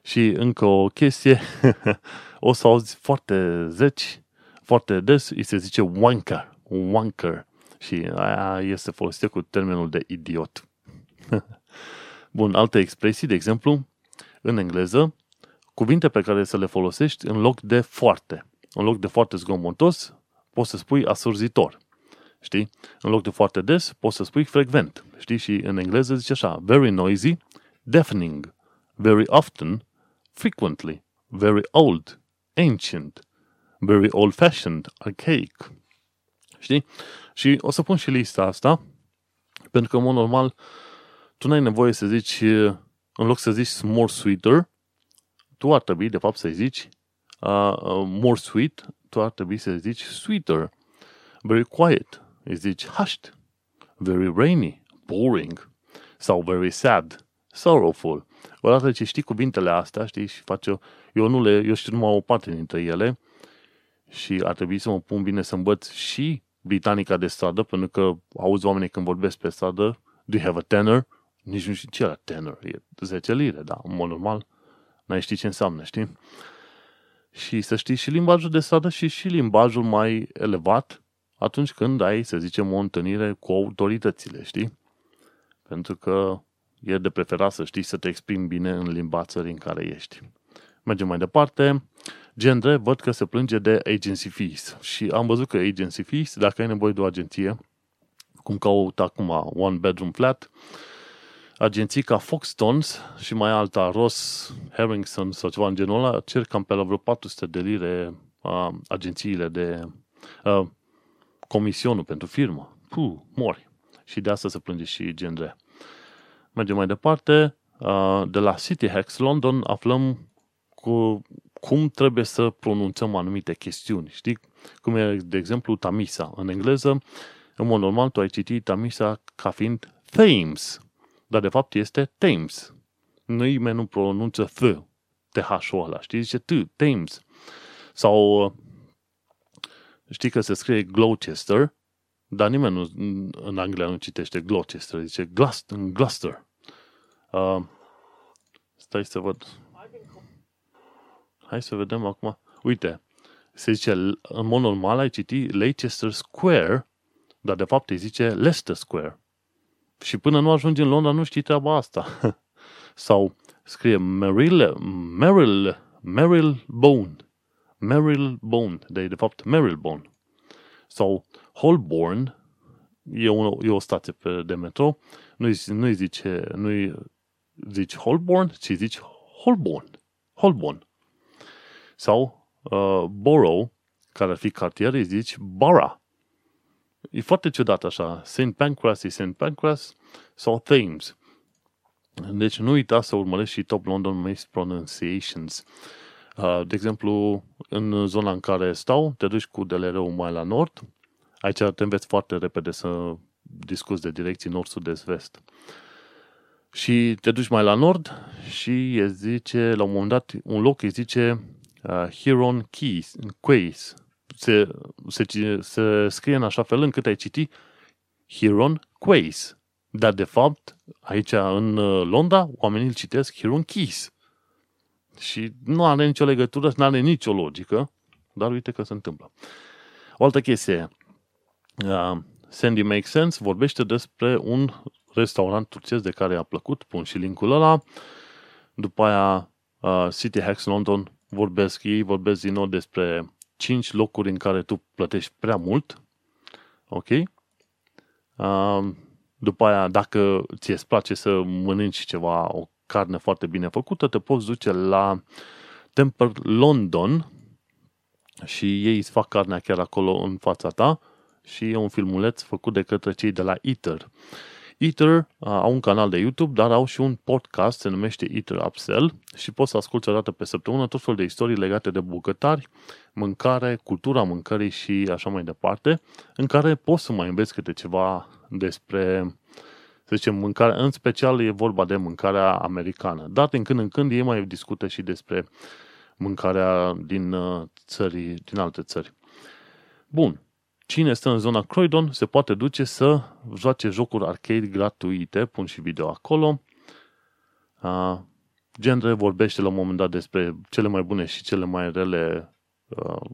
Și încă o chestie, o să auzi foarte zeci, foarte des, îi se zice wanker, wanker. Și aia este folosită cu termenul de idiot. Bun, alte expresii, de exemplu, în engleză, cuvinte pe care să le folosești în loc de foarte. În loc de foarte zgomotos, poți să spui asurzitor. Știi? În loc de foarte des, poți să spui frecvent. Știi? Și în engleză zice așa, very noisy, deafening, very often, frequently, very old, ancient, very old-fashioned, archaic. Știi? Și o să pun și lista asta, pentru că, în mod normal, tu n-ai nevoie să zici, în loc să zici more sweeter, tu ar trebui, de fapt, să zici uh, uh, more sweet, tu ar trebui să zici sweeter, very quiet, îi zici hushed, very rainy, boring, sau very sad, sorrowful. Odată ce știi cuvintele astea, știi, și faci eu, eu nu le, eu știu numai o parte dintre ele și ar trebui să mă pun bine să învăț și britanica de stradă, pentru că auzi oamenii când vorbesc pe stradă, do you have a tenor? Nici nu știu ce era tenor, e 10 lire, da, în mod normal, n-ai ști ce înseamnă, știi? Și să știi și limbajul de stradă și și limbajul mai elevat, atunci când ai, să zicem, o întâlnire cu autoritățile, știi? Pentru că e de preferat să știi să te exprimi bine în limba țării în care ești. Mergem mai departe. Gendre, văd că se plânge de agency fees. Și am văzut că agency fees, dacă ai nevoie de o agenție, cum caut acum one bedroom flat, agenții ca Foxtons și mai alta, Ross Harrington sau ceva în genul ăla, cer cam pe la vreo 400 de lire uh, agențiile de uh, comisionul pentru firmă. Puh, mori. Și de asta se plânge și Gendre. Mergem mai departe. Uh, de la City Hacks London aflăm cu cum trebuie să pronunțăm anumite chestiuni. Știi? Cum e, de exemplu, Tamisa. În engleză, în mod normal, tu ai citit Tamisa ca fiind Thames. Dar de fapt este Thames. Nimeni nu pronunță Th, TH-ul ăla, știi? Zice T, Thames. Sau știi că se scrie Gloucester, dar nimeni nu, în Anglia nu citește Gloucester, zice Gloucester. Gloucester. Uh, stai să văd. Hai să vedem acum. Uite, se zice, în mod normal ai citit Leicester Square, dar de fapt îi zice Leicester Square. Și până nu ajungi în Londra nu știi treaba asta. Sau scrie Merrill, Merrill, Merrill Bone. Merrill Bone, de, de fapt Bone. Sau Holborn, e o, e o stație pe, de metro, nu-i, nu-i zice, nu-i zici Holborn, ci zici Holborn. Holborn. Sau uh, Borough, care ar fi cartier, îi zici Borough. E foarte ciudat așa. St. Pancras e St. Pancras sau Thames. Deci nu uita să urmărești și Top London Mispronunciations. Uh, de exemplu, în zona în care stau, te duci cu DLR-ul mai la nord. Aici te înveți foarte repede să discuți de direcții nord, sud, est, vest. Și te duci mai la nord și îți zice, la un moment dat, un loc îi zice uh, Huron Keys, Quays, se, se, se scrie în așa fel încât ai citi Huron Quays. Dar, de fapt, aici în uh, Londra, oamenii îl citesc Huron Keys. Și nu are nicio legătură, nu are nicio logică, dar uite că se întâmplă. O altă chestie. Uh, Sandy Makes Sense vorbește despre un restaurant turcesc de care a plăcut, pun și linkul ăla. După aia uh, City Hacks London vorbesc, ei vorbesc din nou despre 5 locuri în care tu plătești prea mult, ok? După aia, dacă ți îți place să mănânci ceva, o carne foarte bine făcută, te poți duce la Temple London și ei îți fac carnea chiar acolo în fața ta și e un filmuleț făcut de către cei de la Eater. Eater uh, au un canal de YouTube, dar au și un podcast, se numește Eater Upsell și poți să asculti o dată pe săptămână tot felul de istorii legate de bucătari, mâncare, cultura mâncării și așa mai departe, în care poți să mai înveți câte ceva despre, să zicem, mâncare. În special e vorba de mâncarea americană, dar din când în când ei mai discută și despre mâncarea din uh, țări, din alte țări. Bun. Cine stă în zona Croydon se poate duce să joace jocuri arcade gratuite, pun și video acolo. Uh, Genre vorbește la un moment dat despre cele mai bune și cele mai rele uh,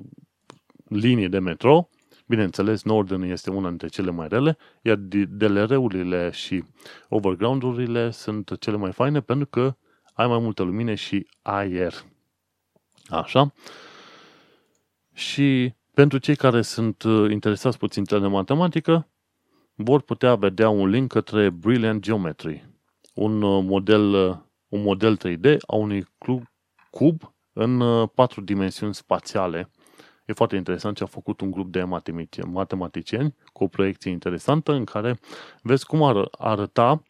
linii de metro. Bineînțeles, Northern este una dintre cele mai rele, iar DLR-urile și overground-urile sunt cele mai faine pentru că ai mai multă lumină și aer. Așa. Și pentru cei care sunt uh, interesați puțin de matematică, vor putea vedea un link către Brilliant Geometry, un uh, model, uh, un model 3D a unui cub în patru dimensiuni spațiale. E foarte interesant ce a făcut un grup de matematicieni cu o proiecție interesantă în care vezi cum ar arăta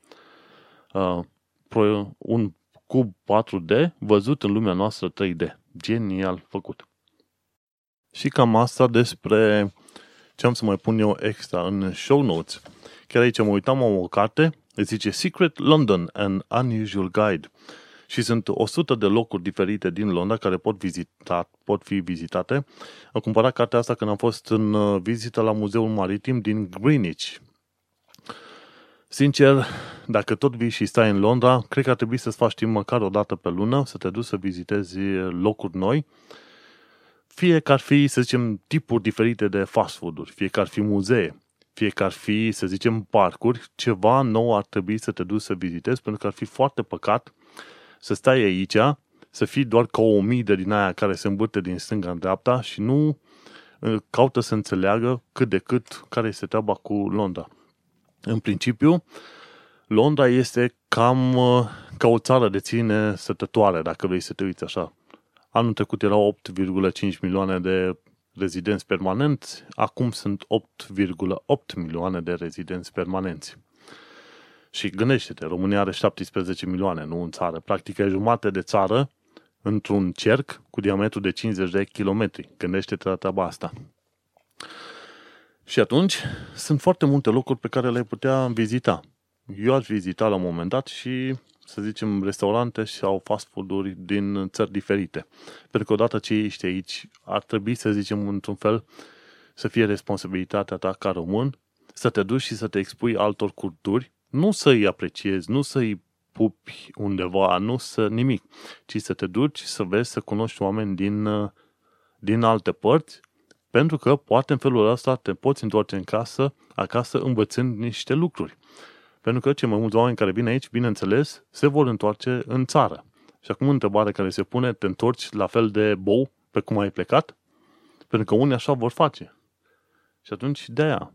uh, un cub 4D văzut în lumea noastră 3D. Genial făcut. Și cam asta despre ce am să mai pun eu extra în show notes. Chiar aici mă uitam la o carte, zice Secret London, an Unusual Guide. Și sunt 100 de locuri diferite din Londra care pot, vizita, pot fi vizitate. Am cumpărat cartea asta când am fost în uh, vizită la Muzeul Maritim din Greenwich. Sincer, dacă tot vii și stai în Londra, cred că ar trebui să-ți faci timp măcar o dată pe lună, să te duci să vizitezi locuri noi fie că ar fi, să zicem, tipuri diferite de fast food-uri, fie că ar fi muzee, fie că ar fi, să zicem, parcuri, ceva nou ar trebui să te duci să vizitezi, pentru că ar fi foarte păcat să stai aici, să fii doar ca o omidă din aia care se îmbârte din stânga în dreapta și nu uh, caută să înțeleagă cât de cât care este treaba cu Londra. În principiu, Londra este cam uh, ca o țară de ține sătătoare, dacă vrei să te uiți așa. Anul trecut erau 8,5 milioane de rezidenți permanenți, acum sunt 8,8 milioane de rezidenți permanenți. Și gândește-te, România are 17 milioane, nu în țară. Practic e jumate de țară într-un cerc cu diametru de 50 de kilometri. Gândește-te la treaba asta. Și atunci sunt foarte multe locuri pe care le-ai putea vizita. Eu aș vizita la un moment dat și, să zicem, restaurante sau fast food-uri din țări diferite. Pentru că odată ce ești aici, ar trebui, să zicem, într-un fel, să fie responsabilitatea ta ca român, să te duci și să te expui altor culturi, nu să-i apreciezi, nu să-i pupi undeva, nu să nimic, ci să te duci să vezi, să cunoști oameni din, din alte părți, pentru că poate în felul ăsta te poți întoarce în casă, acasă, învățând niște lucruri. Pentru că cei mai mulți oameni care vin aici, bineînțeles, se vor întoarce în țară. Și acum întrebarea care se pune, te întorci la fel de bou pe cum ai plecat? Pentru că unii așa vor face. Și atunci, de aia,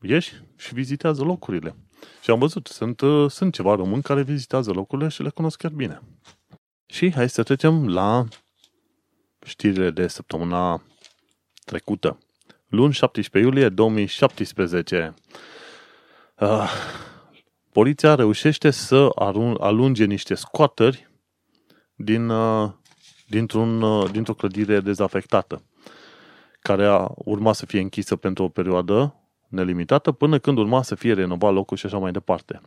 ieși și vizitează locurile. Și am văzut, sunt, uh, sunt ceva români care vizitează locurile și le cunosc chiar bine. Și hai să trecem la știrile de săptămâna trecută. Luni 17 iulie 2017. Uh, poliția reușește să alunge niște scoateri din, uh, dintr-un, uh, dintr-o clădire dezafectată, care a urma să fie închisă pentru o perioadă nelimitată până când urma să fie renovat locul și așa mai departe.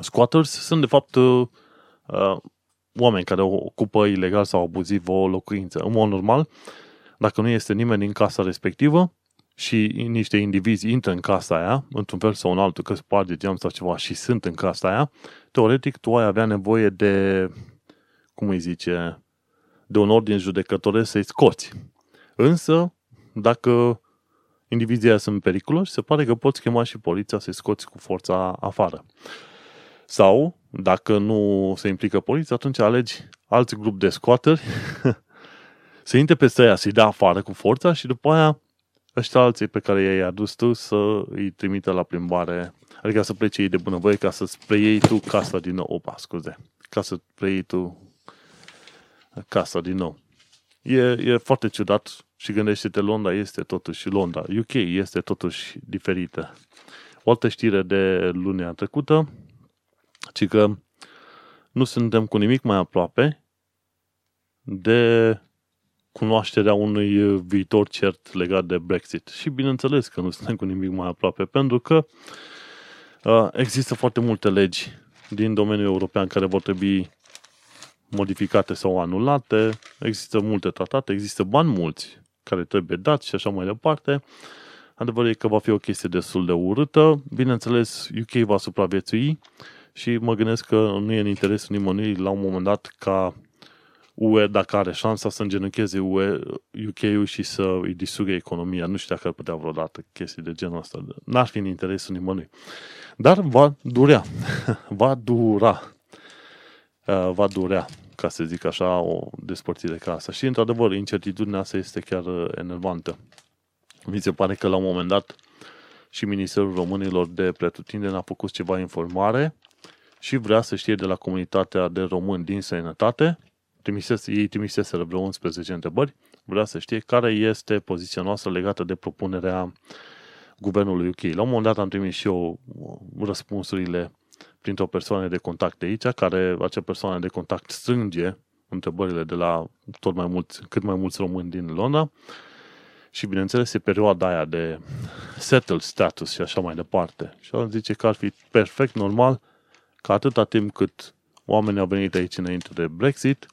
Squatters sunt de fapt uh, uh, oameni care ocupă ilegal sau abuziv o locuință. În mod normal, dacă nu este nimeni în casa respectivă și niște indivizi intră în casa aia, într-un fel sau în altul, că sparge geam sau ceva și sunt în casa aia, teoretic tu ai avea nevoie de, cum îi zice, de un ordin judecătoresc să-i scoți. Însă, dacă indivizii aia sunt periculoși, se pare că poți chema și poliția să-i scoți cu forța afară. Sau, dacă nu se implică poliția, atunci alegi alți grup de squatteri să intre peste aia, să-i dea afară cu forța și după aia ăștia alții pe care i-ai adus tu să îi trimită la plimbare, adică să plece ei de bunăvoie ca să-ți preiei tu casa din nou. Opa, scuze. Ca să preiei tu casa din nou. E, e foarte ciudat și gândește-te, Londra este totuși Londra. UK este totuși diferită. O altă știre de lunea trecută, ci că nu suntem cu nimic mai aproape de cunoașterea unui viitor cert legat de Brexit. Și bineînțeles că nu suntem cu nimic mai aproape, pentru că uh, există foarte multe legi din domeniul european care vor trebui modificate sau anulate, există multe tratate, există bani mulți care trebuie dați și așa mai departe. Adevărul e că va fi o chestie destul de urâtă. Bineînțeles, UK va supraviețui și mă gândesc că nu e în interesul nimănui la un moment dat ca UE, dacă are șansa să îngenuncheze UE, UK-ul și să îi distrugă economia. Nu știu dacă ar putea vreodată chestii de genul ăsta. N-ar fi în interesul nimănui. Dar va durea. va dura. Uh, va durea ca să zic așa, o despărțire ca asta. Și, într-adevăr, incertitudinea asta este chiar uh, enervantă. Mi se pare că, la un moment dat, și Ministerul Românilor de Pretutindeni a făcut ceva informare și vrea să știe de la comunitatea de români din sănătate, trimisese, ei trimiseseră vreo 11 întrebări, vrea să știe care este poziția noastră legată de propunerea guvernului UK. La un moment dat am trimis și eu răspunsurile printr-o persoană de contact de aici, care acea persoană de contact strânge întrebările de la tot mai mulți, cât mai mulți români din Londra și bineînțeles e perioada aia de settled status și așa mai departe. Și el zice că ar fi perfect normal că atâta timp cât oamenii au venit aici înainte de Brexit,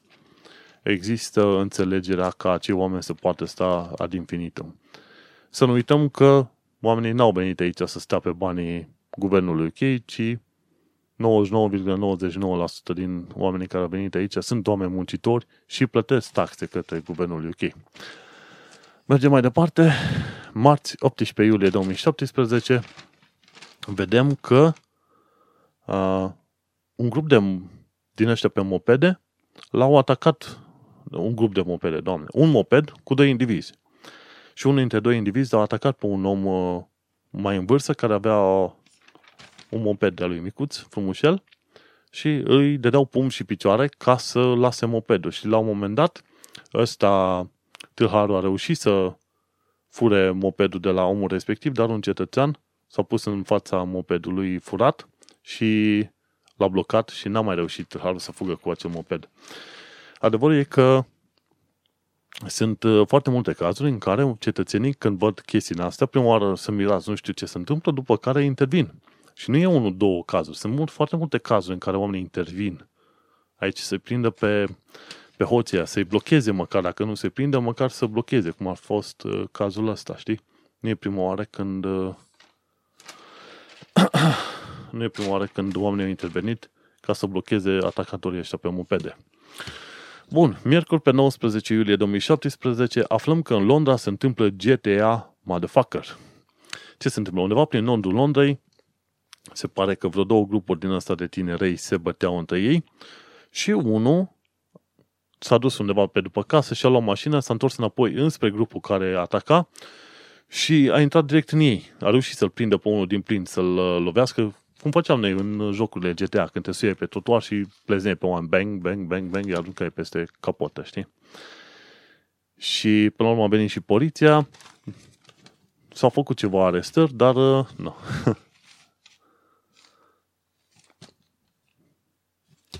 există înțelegerea ca acei oameni să poată sta ad infinitum. Să nu uităm că oamenii n-au venit aici să stea pe banii guvernului UK, ci 99,99% din oamenii care au venit aici sunt oameni muncitori și plătesc taxe către guvernul UK. Mergem mai departe. Marți, 18 iulie 2017, vedem că uh, un grup de din ăștia pe mopede l-au atacat un grup de mopede, doamne, un moped cu doi indivizi. Și unul dintre doi indivizi a atacat pe un om uh, mai în vârstă care avea un moped de-a lui micuț, frumușel, și îi dădeau pum și picioare ca să lase mopedul. Și la un moment dat, ăsta, tâlharul a reușit să fure mopedul de la omul respectiv, dar un cetățean s-a pus în fața mopedului furat și l-a blocat și n-a mai reușit tâlharul să fugă cu acel moped. Adevărul e că sunt uh, foarte multe cazuri în care cetățenii, când văd chestiile astea, prima oară să mirați, nu știu ce se întâmplă, după care intervin. Și nu e unul, două cazuri. Sunt mult, foarte multe cazuri în care oamenii intervin. Aici se prindă pe, pe hoția, să-i blocheze măcar, dacă nu se prinde, măcar să blocheze, cum a fost uh, cazul ăsta, știi? Nu e prima oară când uh, nu e prima oară când oamenii au intervenit ca să blocheze atacatorii ăștia pe mopede. Bun, miercuri pe 19 iulie 2017 aflăm că în Londra se întâmplă GTA Motherfucker. Ce se întâmplă? Undeva prin nordul Londrei se pare că vreo două grupuri din ăsta de tinerei se băteau între ei și unul s-a dus undeva pe după casă și a luat mașina, s-a întors înapoi înspre grupul care ataca și a intrat direct în ei. A reușit să-l prindă pe unul din plin, să-l uh, lovească, cum făceam noi în jocurile GTA, când te suiai pe trotuar și plezneai pe oameni, bang, bang, bang, bang, iar aruncai peste capotă, știi? Și până la urmă a venit și poliția, s-au făcut ceva arestări, dar uh, nu.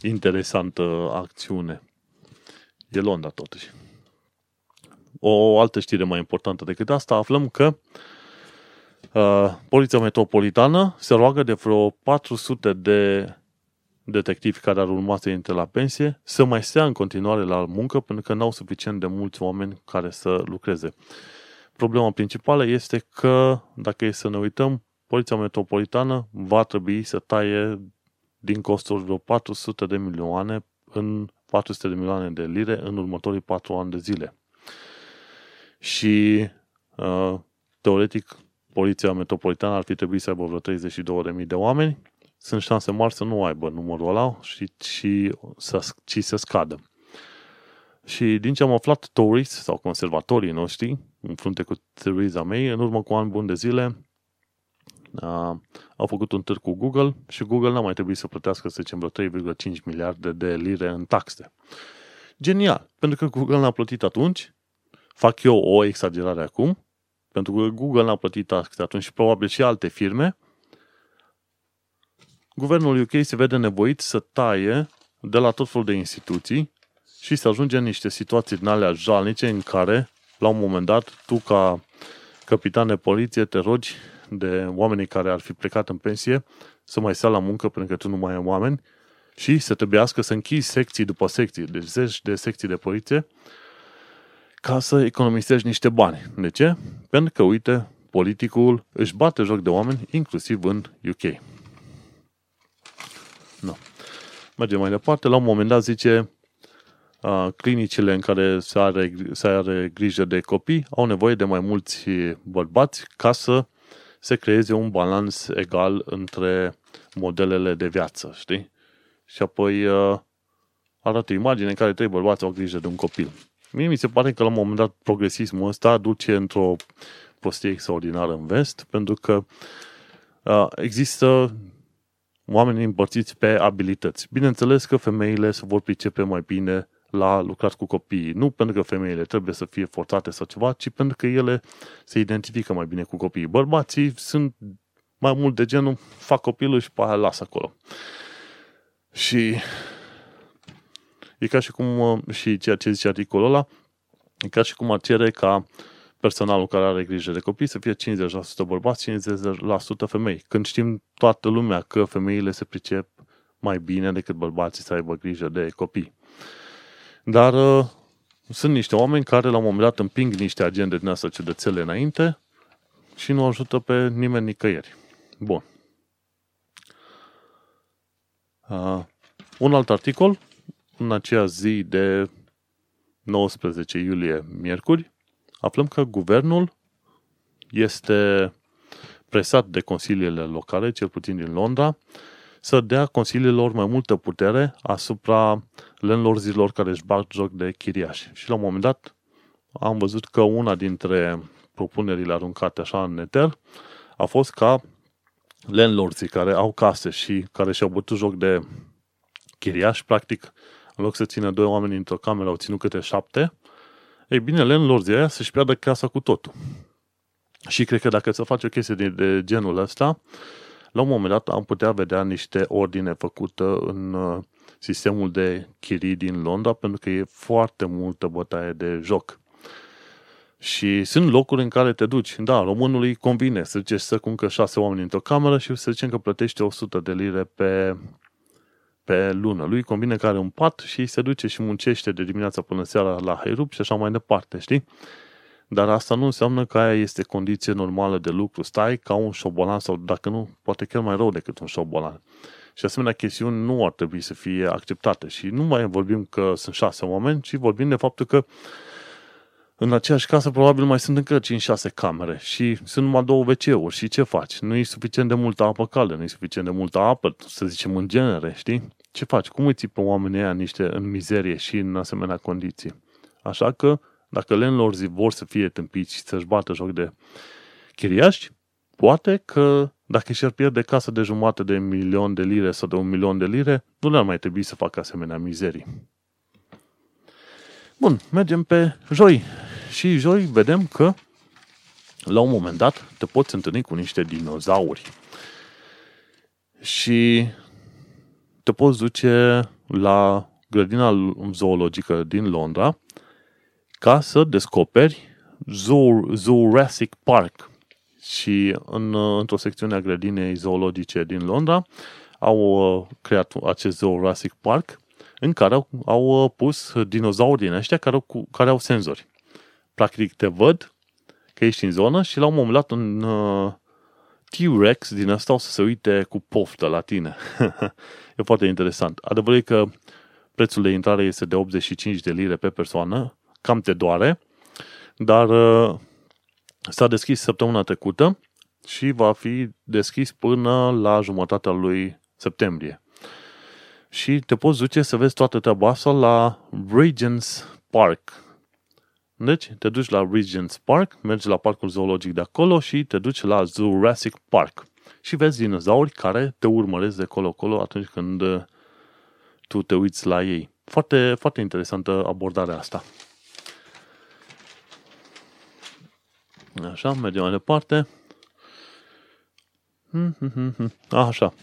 Interesantă acțiune. E Londra totuși. O altă știre mai importantă decât asta, aflăm că uh, Poliția Metropolitană se roagă de vreo 400 de detectivi care ar urma să intre la pensie să mai stea în continuare la muncă pentru că n-au suficient de mulți oameni care să lucreze. Problema principală este că, dacă e să ne uităm, Poliția Metropolitană va trebui să taie din costuri vreo 400 de milioane în 400 de milioane de lire în următorii 4 ani de zile. Și uh, teoretic Poliția Metropolitană ar fi trebuit să aibă vreo 32.000 de oameni. Sunt șanse mari să nu aibă numărul ăla și, și să, ci să scadă. Și din ce am aflat, Tories sau conservatorii noștri, în frunte cu Theresa May, în urmă cu ani buni de zile, a, au făcut un târg cu Google și Google n-a mai trebuit să plătească, să zicem, vreo 3,5 miliarde de lire în taxe. Genial! Pentru că Google n-a plătit atunci, fac eu o exagerare acum, pentru că Google n-a plătit taxe atunci și probabil și alte firme, guvernul UK se vede nevoit să taie de la tot felul de instituții și să ajunge în niște situații din alea jalnice în care, la un moment dat, tu ca capitan de poliție te rogi de oamenii care ar fi plecat în pensie să mai stea la muncă pentru că tu nu mai ai oameni și să trebuiască să închizi secții după secții, deci zeci de secții de poliție, ca să economisești niște bani. De ce? Pentru că, uite, politicul își bate joc de oameni, inclusiv în UK. No. Mergem mai departe. La un moment dat zice clinicile în care se are, se are grijă de copii au nevoie de mai mulți bărbați ca să se creeze un balans egal între modelele de viață, știi? Și apoi uh, arată imagine în care trei bărbați au grijă de un copil. Mie mi se pare că la un moment dat progresismul ăsta duce într-o prostie extraordinară în vest, pentru că uh, există oameni împărțiți pe abilități. Bineînțeles că femeile se vor pricepe mai bine la lucrat cu copiii. Nu pentru că femeile trebuie să fie forțate sau ceva, ci pentru că ele se identifică mai bine cu copiii. Bărbații sunt mai mult de genul, fac copilul și pe aia lasă acolo. Și e ca și cum, și ceea ce zice articolul ăla, e ca și cum ar cere ca personalul care are grijă de copii să fie 50% bărbați, 50% femei. Când știm toată lumea că femeile se pricep mai bine decât bărbații să aibă grijă de copii. Dar uh, sunt niște oameni care la un moment dat împing niște agende din asta ciudățele înainte și nu ajută pe nimeni nicăieri. Bun. Uh, un alt articol, în aceea zi de 19 iulie, miercuri, aflăm că guvernul este presat de consiliile locale, cel puțin din Londra, să dea consiliilor mai multă putere asupra landlordilor care își bag joc de chiriași. Și la un moment dat am văzut că una dintre propunerile aruncate așa în neter a fost ca landlordii care au case și care și-au bătut joc de chiriași, practic, în loc să țină doi oameni într-o cameră, au ținut câte șapte, ei bine, landlordii aia să-și piardă casa cu totul. Și cred că dacă să faci o chestie de, de genul ăsta, la un moment dat am putea vedea niște ordine făcută în uh, sistemul de chirii din Londra, pentru că e foarte multă bătaie de joc. Și sunt locuri în care te duci. Da, românului convine să zice să cuncă șase oameni într-o cameră și să zicem că plătește 100 de lire pe, pe lună. Lui convine că are un pat și se duce și muncește de dimineața până seara la Hairup și așa mai departe, știi? Dar asta nu înseamnă că aia este condiție normală de lucru. Stai ca un șobolan sau, dacă nu, poate chiar mai rău decât un șobolan. Și asemenea chestiuni nu ar trebui să fie acceptate. Și nu mai vorbim că sunt șase oameni, ci vorbim de faptul că în aceeași casă probabil mai sunt încă 5-6 camere și sunt numai două wc și ce faci? Nu e suficient de multă apă caldă, nu e suficient de multă apă, să zicem în genere, știi? Ce faci? Cum îi ții pe oamenii ăia niște în mizerie și în asemenea condiții? Așa că, dacă landlords vor să fie tâmpiți și să-și bată joc de chiriași, poate că dacă și-ar pierde casă de jumătate de milion de lire sau de un milion de lire, nu le-ar mai trebui să facă asemenea mizerii. Bun, mergem pe joi. Și joi vedem că la un moment dat te poți întâlni cu niște dinozauri. Și te poți duce la grădina zoologică din Londra ca să descoperi Jurassic Park. Și în, într-o secțiune a grădinei zoologice din Londra au uh, creat acest Jurassic Park în care au, au uh, pus dinozauri din ăștia care au, care au senzori. Practic te văd că ești în zonă și la un moment dat un uh, T-Rex din ăsta o să se uite cu poftă la tine. e foarte interesant. Adevărul e că prețul de intrare este de 85 de lire pe persoană, cam te doare, dar uh, s-a deschis săptămâna trecută și va fi deschis până la jumătatea lui septembrie și te poți duce să vezi toată treaba asta la Regents Park. Deci, te duci la Regents Park, mergi la parcul zoologic de acolo și te duci la Jurassic Park. Și vezi dinozauri care te urmăresc de colo-colo atunci când uh, tu te uiți la ei. Foarte, foarte interesantă abordarea asta. Așa, mergem mai departe. Hmm, hmm, hmm, Așa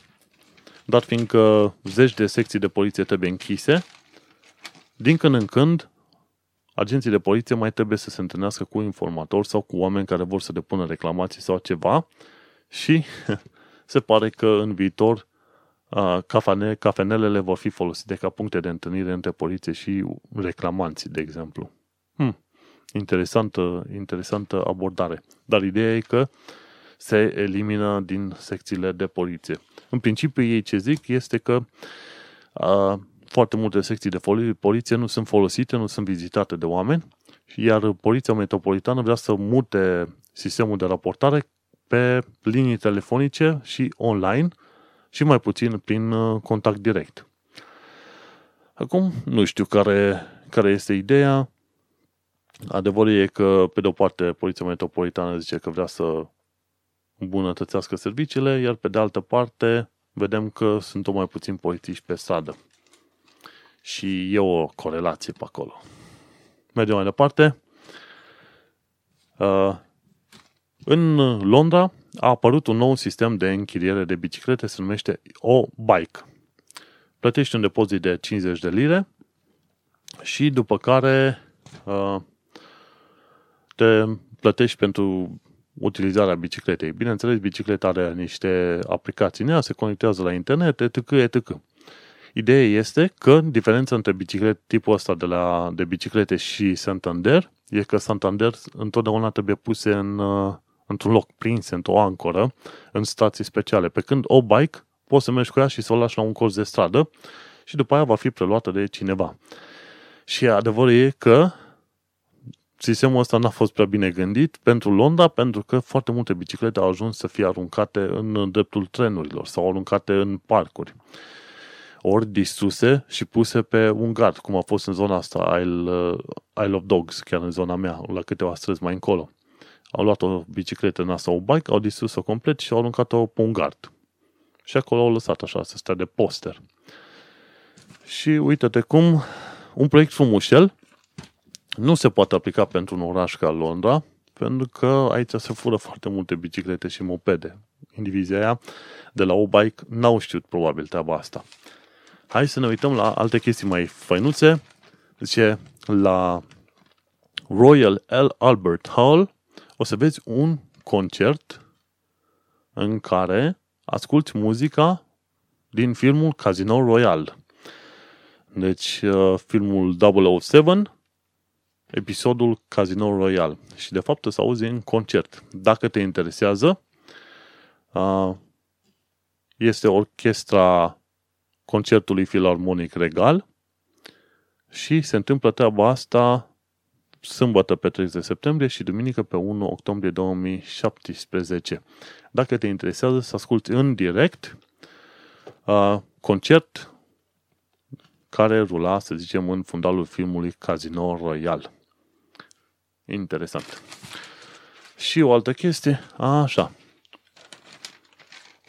dat fiindcă zeci de secții de poliție trebuie închise, din când în când, agenții de poliție mai trebuie să se întâlnească cu informatori sau cu oameni care vor să depună reclamații sau ceva și se pare că în viitor cafene, cafenelele vor fi folosite ca puncte de întâlnire între poliție și reclamanții, de exemplu. Hmm, interesantă, interesantă abordare. Dar ideea e că se elimină din secțiile de poliție. În principiu, ei ce zic este că a, foarte multe secții de poliție nu sunt folosite, nu sunt vizitate de oameni, iar Poliția Metropolitană vrea să mute sistemul de raportare pe linii telefonice și online și mai puțin prin uh, contact direct. Acum, nu știu care, care este ideea. Adevărul e că, pe de o parte, Poliția Metropolitană zice că vrea să îmbunătățească serviciile, iar pe de altă parte vedem că sunt o mai puțin polițiști pe stradă. Și e o corelație pe acolo. Mergem mai departe. Uh, în Londra a apărut un nou sistem de închiriere de biciclete, se numește o bike. Plătești un depozit de 50 de lire și după care uh, te plătești pentru utilizarea bicicletei. Bineînțeles, bicicleta are niște aplicații în ea, se conectează la internet, etc., etc. Ideea este că diferența între biciclete, tipul ăsta de, la, de biciclete și Santander e că Santander întotdeauna trebuie puse în, uh, într-un loc, prinse într-o ancoră, în stații speciale. Pe când o bike poți să mergi cu ea și să o lași la un colț de stradă și după aia va fi preluată de cineva. Și adevărul e că sistemul ăsta n-a fost prea bine gândit pentru Londra, pentru că foarte multe biciclete au ajuns să fie aruncate în dreptul trenurilor sau aruncate în parcuri. Ori distruse și puse pe un gard, cum a fost în zona asta, Isle, Isle of Dogs, chiar în zona mea, la câteva străzi mai încolo. Au luat o bicicletă în asta, o bike, au distrus-o complet și au aruncat-o pe un gard. Și acolo au lăsat așa, să stea de poster. Și uite-te cum un proiect frumușel nu se poate aplica pentru un oraș ca Londra, pentru că aici se fură foarte multe biciclete și mopede. Indivizia aia de la O-Bike n-au știut probabil treaba asta. Hai să ne uităm la alte chestii mai fainuțe. Zice, la Royal Albert Hall o să vezi un concert în care asculti muzica din filmul Casino Royale. Deci, uh, filmul 007, episodul Casino Royale. Și, de fapt, o să auzi în concert. Dacă te interesează, uh, este orchestra concertului filarmonic regal și se întâmplă treaba asta sâmbătă pe 30 septembrie și duminică pe 1 octombrie 2017. Dacă te interesează să asculti în direct uh, concert care rula, să zicem, în fundalul filmului Casino Royal. Interesant. Și o altă chestie, așa.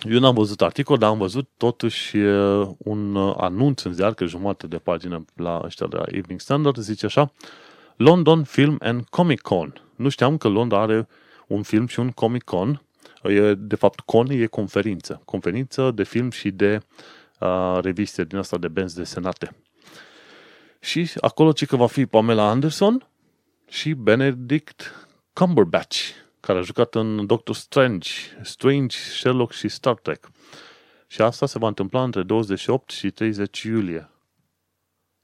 Eu n-am văzut articol, dar am văzut totuși un anunț în ziar, că jumătate de pagină la ăștia de la Evening Standard, zice așa, London Film and Comic Con. Nu știam că Londra are un film și un Comic Con. E, de fapt, con e conferință. Conferință de film și de uh, reviste din asta de benzi desenate. Și acolo ci că va fi Pamela Anderson și Benedict Cumberbatch, care a jucat în Doctor Strange, Strange, Sherlock și Star Trek. Și asta se va întâmpla între 28 și 30 iulie.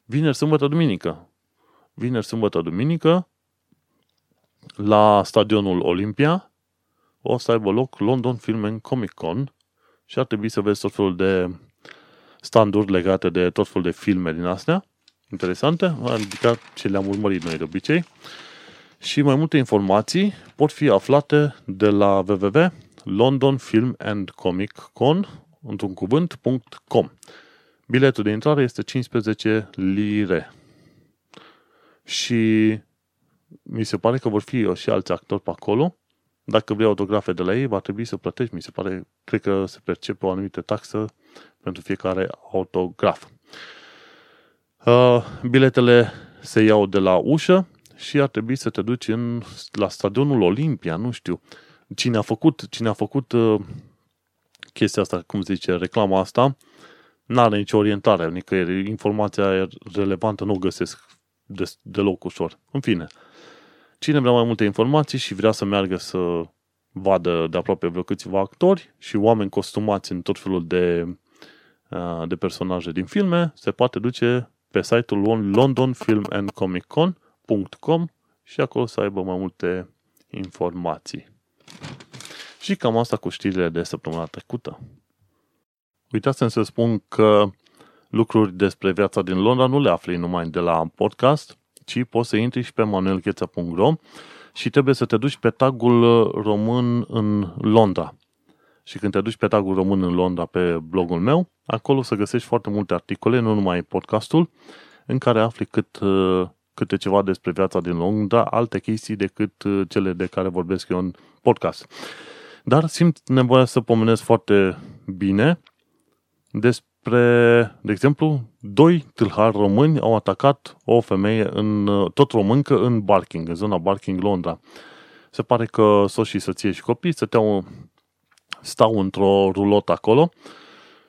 Vineri, sâmbătă, duminică vineri, sâmbătă, duminică, la stadionul Olimpia, o să aibă loc London Film and Comic Con și ar trebui să vezi tot felul de standuri legate de tot felul de filme din astea, interesante, adică ce le-am urmărit noi de obicei. Și mai multe informații pot fi aflate de la www.londonfilmandcomiccon într-un cuvânt.com. Biletul de intrare este 15 lire. Și mi se pare că vor fi și alți actori pe acolo. Dacă vrei autografe de la ei, va trebui să plătești. Mi se pare, cred că se percepe o anumită taxă pentru fiecare autograf. Uh, biletele se iau de la ușă și ar trebui să te duci în, la stadionul Olimpia, nu știu. Cine a făcut, cine a făcut uh, chestia asta, cum zice, reclama asta, n-are nicio orientare, nicăieri. Informația relevantă nu o găsesc de, deloc ușor. În fine, cine vrea mai multe informații și vrea să meargă să vadă de aproape vreo câțiva actori și oameni costumați în tot felul de, uh, de personaje din filme, se poate duce pe site-ul londonfilmandcomiccon.com și acolo să aibă mai multe informații. Și cam asta cu știrile de săptămâna trecută. Uitați să spun că lucruri despre viața din Londra nu le afli numai de la podcast, ci poți să intri și pe manuelcheța.ro și trebuie să te duci pe tagul român în Londra. Și când te duci pe tagul român în Londra pe blogul meu, acolo să găsești foarte multe articole, nu numai podcastul, în care afli cât, câte ceva despre viața din Londra, alte chestii decât cele de care vorbesc eu în podcast. Dar simt nevoia să pomenesc foarte bine despre despre, de exemplu, doi tâlhari români au atacat o femeie în, tot româncă în Barking, în zona Barking, Londra. Se pare că soț și soție și copii stăteau, stau într-o rulotă acolo.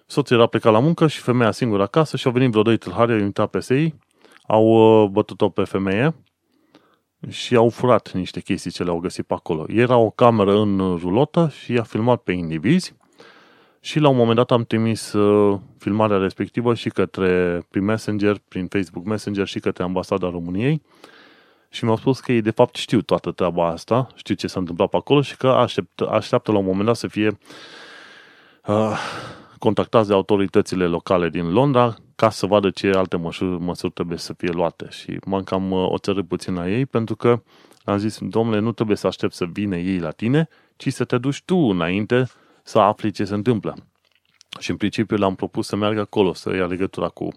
Soțul era plecat la muncă și femeia singură acasă și au venit vreo doi tâlhari, au intrat pe ei, au uh, bătut-o pe femeie și au furat niște chestii ce le-au găsit pe acolo. Era o cameră în rulotă și i-a filmat pe indivizi și la un moment dat am trimis uh, filmarea respectivă și către, prin Messenger, prin Facebook Messenger și către ambasada României și mi-au spus că ei de fapt știu toată treaba asta, știu ce s-a întâmplat pe acolo și că aștept, așteaptă la un moment dat să fie uh, contactați de autoritățile locale din Londra ca să vadă ce alte măsuri, măsuri trebuie să fie luate. Și m-am cam uh, oțărât puțin la ei pentru că am zis, domnule, nu trebuie să aștept să vină ei la tine, ci să te duci tu înainte să afli ce se întâmplă. Și în principiu l-am propus să meargă acolo, să ia legătura cu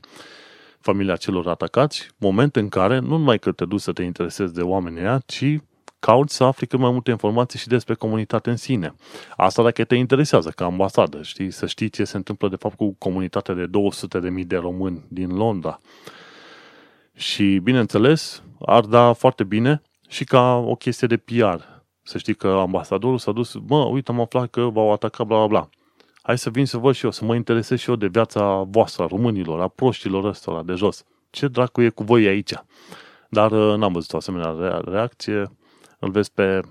familia celor atacați, moment în care nu numai că te duci să te interesezi de oamenii ăia, ci cauți să afli cât mai multe informații și despre comunitate în sine. Asta dacă te interesează, ca ambasadă, știi, să știi ce se întâmplă de fapt cu comunitatea de 200.000 de români din Londra. Și, bineînțeles, ar da foarte bine și ca o chestie de PR. Să știi că ambasadorul s-a dus, mă, uite, am aflat că v-au atacat, bla, bla, bla. Hai să vin să văd și eu, să mă interesez și eu de viața voastră, a românilor, a proștilor ăstora de jos. Ce dracu e cu voi aici? Dar uh, n-am văzut o asemenea reacție îl vezi pe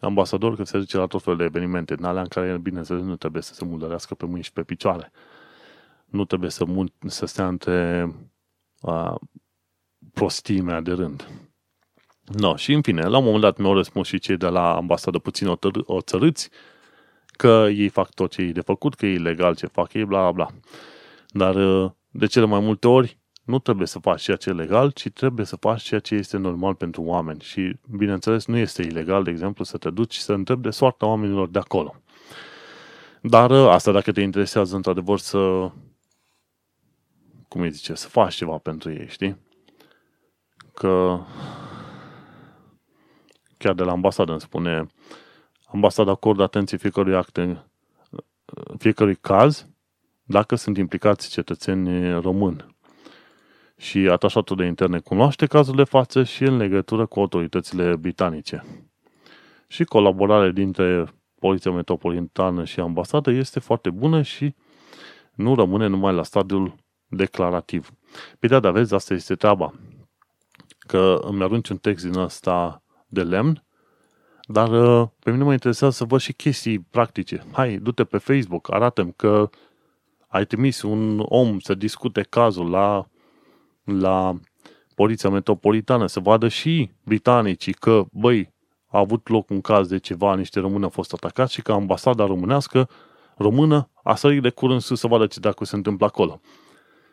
ambasador că se duce la tot felul de evenimente, în alea în care, bineînțeles, nu trebuie să se murdărească pe mâini și pe picioare. Nu trebuie să, mun- să stea între a, prostimea de rând. No, și în fine, la un moment dat mi-au răspuns și cei de la ambasadă puțin o, tăr- o țărâți că ei fac tot ce e de făcut, că e ilegal ce fac ei, bla bla. Dar de cele mai multe ori nu trebuie să faci ceea ce e legal, ci trebuie să faci ceea ce este normal pentru oameni. Și, bineînțeles, nu este ilegal, de exemplu, să te duci și să întrebi de soarta oamenilor de acolo. Dar ă, asta dacă te interesează într-adevăr să, cum îi zice, să faci ceva pentru ei, știi? Că chiar de la ambasadă îmi spune ambasada acordă atenție fiecărui act, fiecărui caz dacă sunt implicați cetățeni români și atașatul de interne cunoaște cazul de față și în legătură cu autoritățile britanice. Și colaborarea dintre Poliția Metropolitană și ambasadă este foarte bună și nu rămâne numai la stadiul declarativ. Pe de vezi, asta este treaba. Că îmi arunci un text din ăsta de lemn, dar uh, pe mine mă interesează să văd și chestii practice. Hai, du-te pe Facebook, arată că ai trimis un om să discute cazul la la Poliția Metropolitană să vadă și britanicii că, băi, a avut loc un caz de ceva, niște români au fost atacați și că ambasada românească, română, a sărit de curând sus să vadă ce dacă se întâmplă acolo.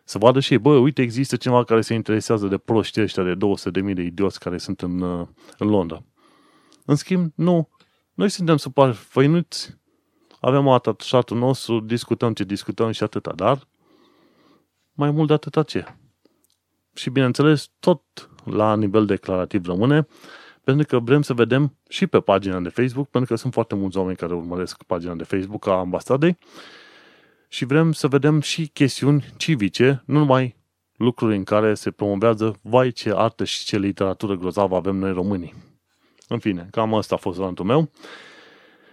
Să vadă și ei, băi, uite, există cineva care se interesează de proști ăștia de 200.000 de idioți care sunt în, în Londra. În schimb, nu. Noi suntem super făinuți, avem atașatul nostru, discutăm ce discutăm și atâta, dar mai mult de atâta ce? Și, bineînțeles, tot la nivel declarativ rămâne, pentru că vrem să vedem și pe pagina de Facebook, pentru că sunt foarte mulți oameni care urmăresc pagina de Facebook a ambasadei și vrem să vedem și chestiuni civice, nu numai lucruri în care se promovează vai ce artă și ce literatură grozavă avem noi românii. În fine, cam asta a fost rantul meu.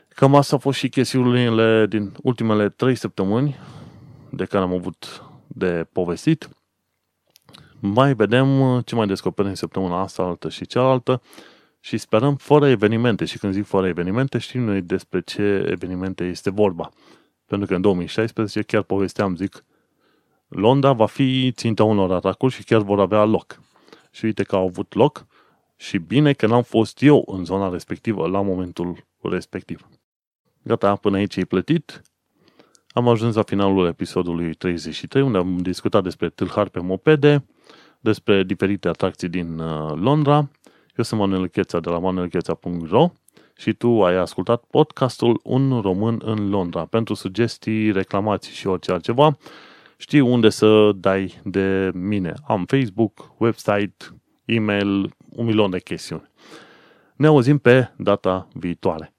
Cam asta au fost și chestiunile din ultimele trei săptămâni de care am avut de povestit. Mai vedem uh, ce mai descoperim săptămâna asta, altă și cealaltă și sperăm fără evenimente. Și când zic fără evenimente, știm noi despre ce evenimente este vorba. Pentru că în 2016 chiar povesteam, zic, Londra va fi ținta unor atacuri și chiar vor avea loc. Și uite că au avut loc și bine că n-am fost eu în zona respectivă la momentul respectiv. Gata, până aici e plătit. Am ajuns la finalul episodului 33, unde am discutat despre tâlhari pe mopede, despre diferite atracții din uh, Londra. Eu sunt Manuel Cheța de la manuelcheța.ro și tu ai ascultat podcastul Un român în Londra. Pentru sugestii, reclamații și orice altceva, știi unde să dai de mine. Am Facebook, website, e-mail, un milion de chestiuni. Ne auzim pe data viitoare.